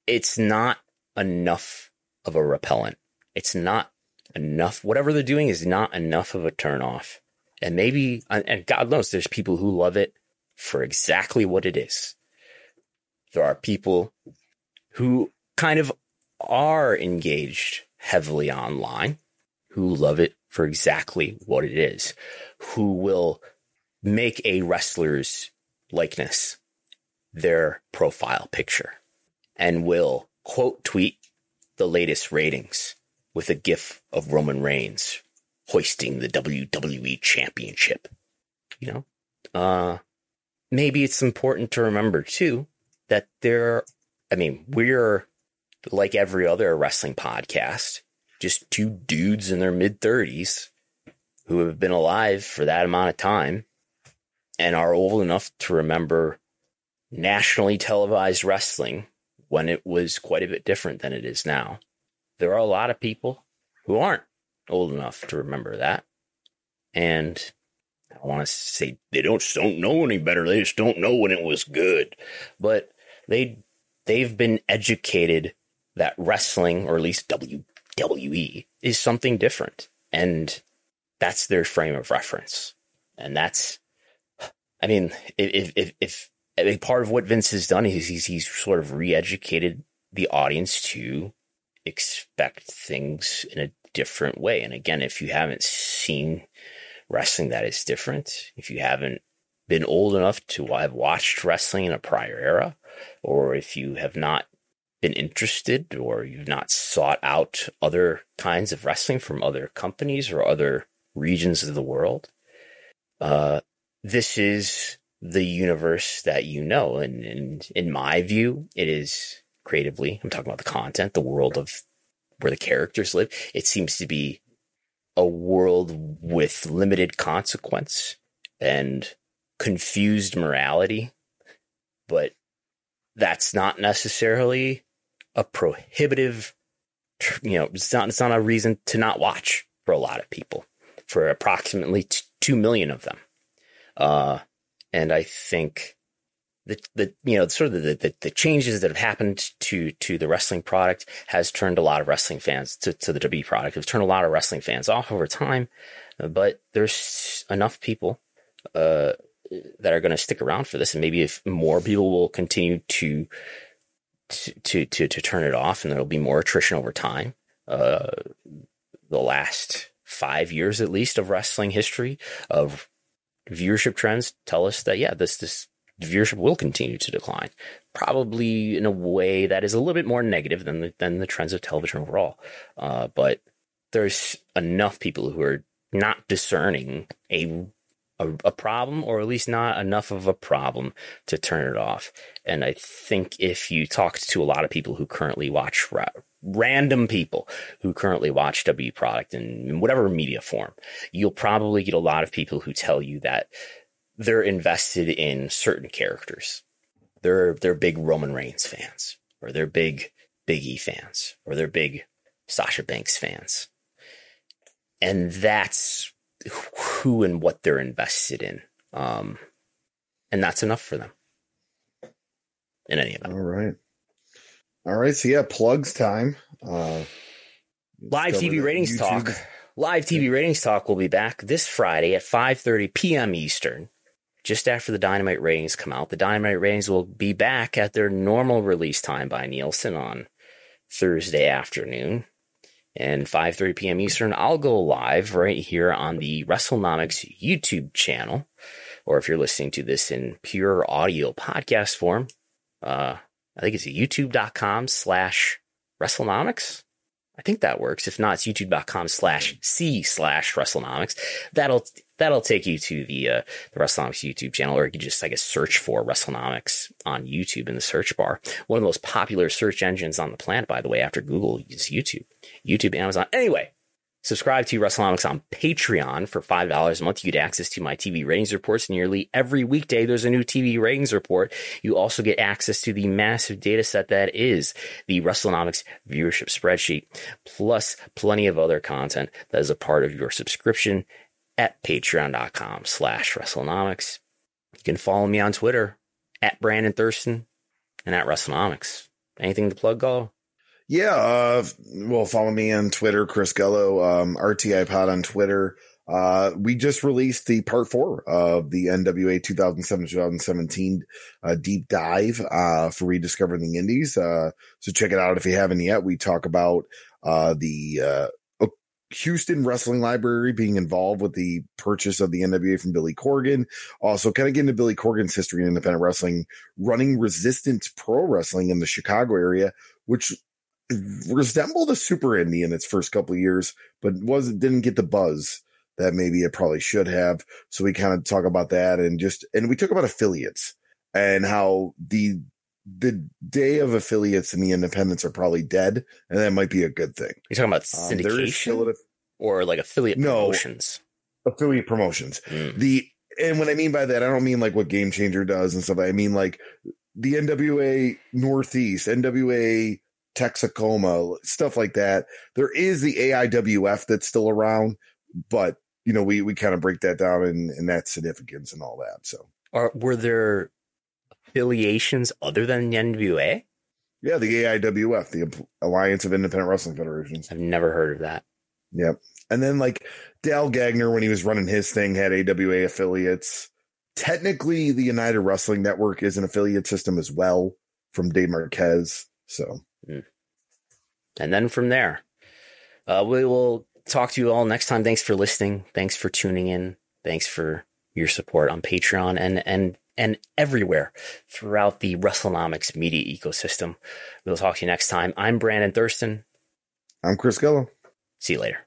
it's not enough of a repellent. It's not enough. Whatever they're doing is not enough of a turnoff. And maybe, and God knows there's people who love it for exactly what it is. There are people who kind of are engaged heavily online, who love it for exactly what it is, who will make a wrestler's likeness their profile picture and will quote tweet the latest ratings with a gif of Roman Reigns hoisting the WWE championship. You know, uh, maybe it's important to remember too that there, I mean, we're like every other wrestling podcast, just two dudes in their mid 30s who have been alive for that amount of time and are old enough to remember nationally televised wrestling when it was quite a bit different than it is now. There are a lot of people who aren't old enough to remember that. And I want to say they don't don't know any better. They just don't know when it was good. But they they've been educated that wrestling, or at least WWE, is something different. And that's their frame of reference. And that's, I mean, if, if, if, if part of what Vince has done is he's, he's sort of re educated the audience to expect things in a different way. And again, if you haven't seen wrestling that is different, if you haven't been old enough to have watched wrestling in a prior era, or if you have not been interested or you've not sought out other kinds of wrestling from other companies or other regions of the world, uh, this is the universe that you know. And, and in my view, it is creatively, I'm talking about the content, the world of where the characters live. It seems to be a world with limited consequence and confused morality, but that's not necessarily a prohibitive, you know, it's not, it's not a reason to not watch for a lot of people, for approximately 2 million of them. Uh, and I think the, the, you know, sort of the, the, the, changes that have happened to, to the wrestling product has turned a lot of wrestling fans to, to the W product, have turned a lot of wrestling fans off over time. But there's enough people, uh, that are going to stick around for this. And maybe if more people will continue to, to, to, to turn it off and there'll be more attrition over time. Uh, the last five years, at least, of wrestling history of viewership trends tell us that, yeah, this, this viewership will continue to decline, probably in a way that is a little bit more negative than the, than the trends of television overall. Uh, but there's enough people who are not discerning a a, a, problem, or at least not enough of a problem to turn it off. And I think if you talk to a lot of people who currently watch ra- random people who currently watch W product in whatever media form, you'll probably get a lot of people who tell you that they're invested in certain characters. They're they're big Roman Reigns fans, or they're big Big E fans, or they're big Sasha Banks fans. And that's who and what they're invested in. Um, and that's enough for them in any event. All right. All right. So, yeah, plugs time. Uh, Live TV ratings YouTube. talk. Live TV ratings talk will be back this Friday at 5:30 p.m. Eastern, just after the Dynamite ratings come out. The Dynamite ratings will be back at their normal release time by Nielsen on Thursday afternoon and 5:30 p.m. Eastern, I'll go live right here on the WrestleNomics YouTube channel. Or if you're listening to this in pure audio podcast form, uh, I think it's youtube.com slash WrestleNomics. I think that works. If not, it's youtube.com slash C slash WrestleNomics. That'll that'll take you to the uh, the WrestleNomics YouTube channel, or you can just I guess search for WrestleNomics on YouTube in the search bar. One of the most popular search engines on the planet, by the way, after Google is YouTube. YouTube, Amazon. Anyway, Subscribe to WrestleNomics on Patreon for $5 a month. You get access to my TV ratings reports nearly every weekday. There's a new TV ratings report. You also get access to the massive data set that is the WrestleNomics viewership spreadsheet, plus plenty of other content that is a part of your subscription at patreon.com slash WrestleNomics. You can follow me on Twitter at Brandon Thurston and at WrestleNomics. Anything to plug, Go? Yeah, uh, well, follow me on Twitter, Chris Gullo, um, RTI Pod on Twitter. Uh, we just released the part four of the NWA 2007-2017 uh, deep dive uh, for rediscovering the Indies. Uh, so check it out if you haven't yet. We talk about uh, the uh, Houston Wrestling Library being involved with the purchase of the NWA from Billy Corgan. Also, kind of get into Billy Corgan's history in independent wrestling, running Resistance Pro Wrestling in the Chicago area, which resembled a super indie in its first couple of years, but wasn't didn't get the buzz that maybe it probably should have. So we kind of talk about that and just and we talk about affiliates and how the the day of affiliates and the independents are probably dead, and that might be a good thing. You're talking about um, syndication um, or like affiliate no, promotions? Affiliate promotions. Mm. The and what I mean by that, I don't mean like what Game Changer does and stuff. I mean like the NWA Northeast, NWA Texacoma, stuff like that. There is the AIWF that's still around, but you know, we we kind of break that down and and that significance and all that. So, are were there affiliations other than the NWA? Yeah, the AIWF, the Alliance of Independent Wrestling Federations. I've never heard of that. Yep. And then like Dale Gagner, when he was running his thing, had AWA affiliates. Technically, the United Wrestling Network is an affiliate system as well from Dave Marquez. So, mm. and then from there, uh, we will talk to you all next time. Thanks for listening. Thanks for tuning in. Thanks for your support on Patreon and and and everywhere throughout the WrestleNomics media ecosystem. We'll talk to you next time. I'm Brandon Thurston. I'm Chris Gullo. See you later.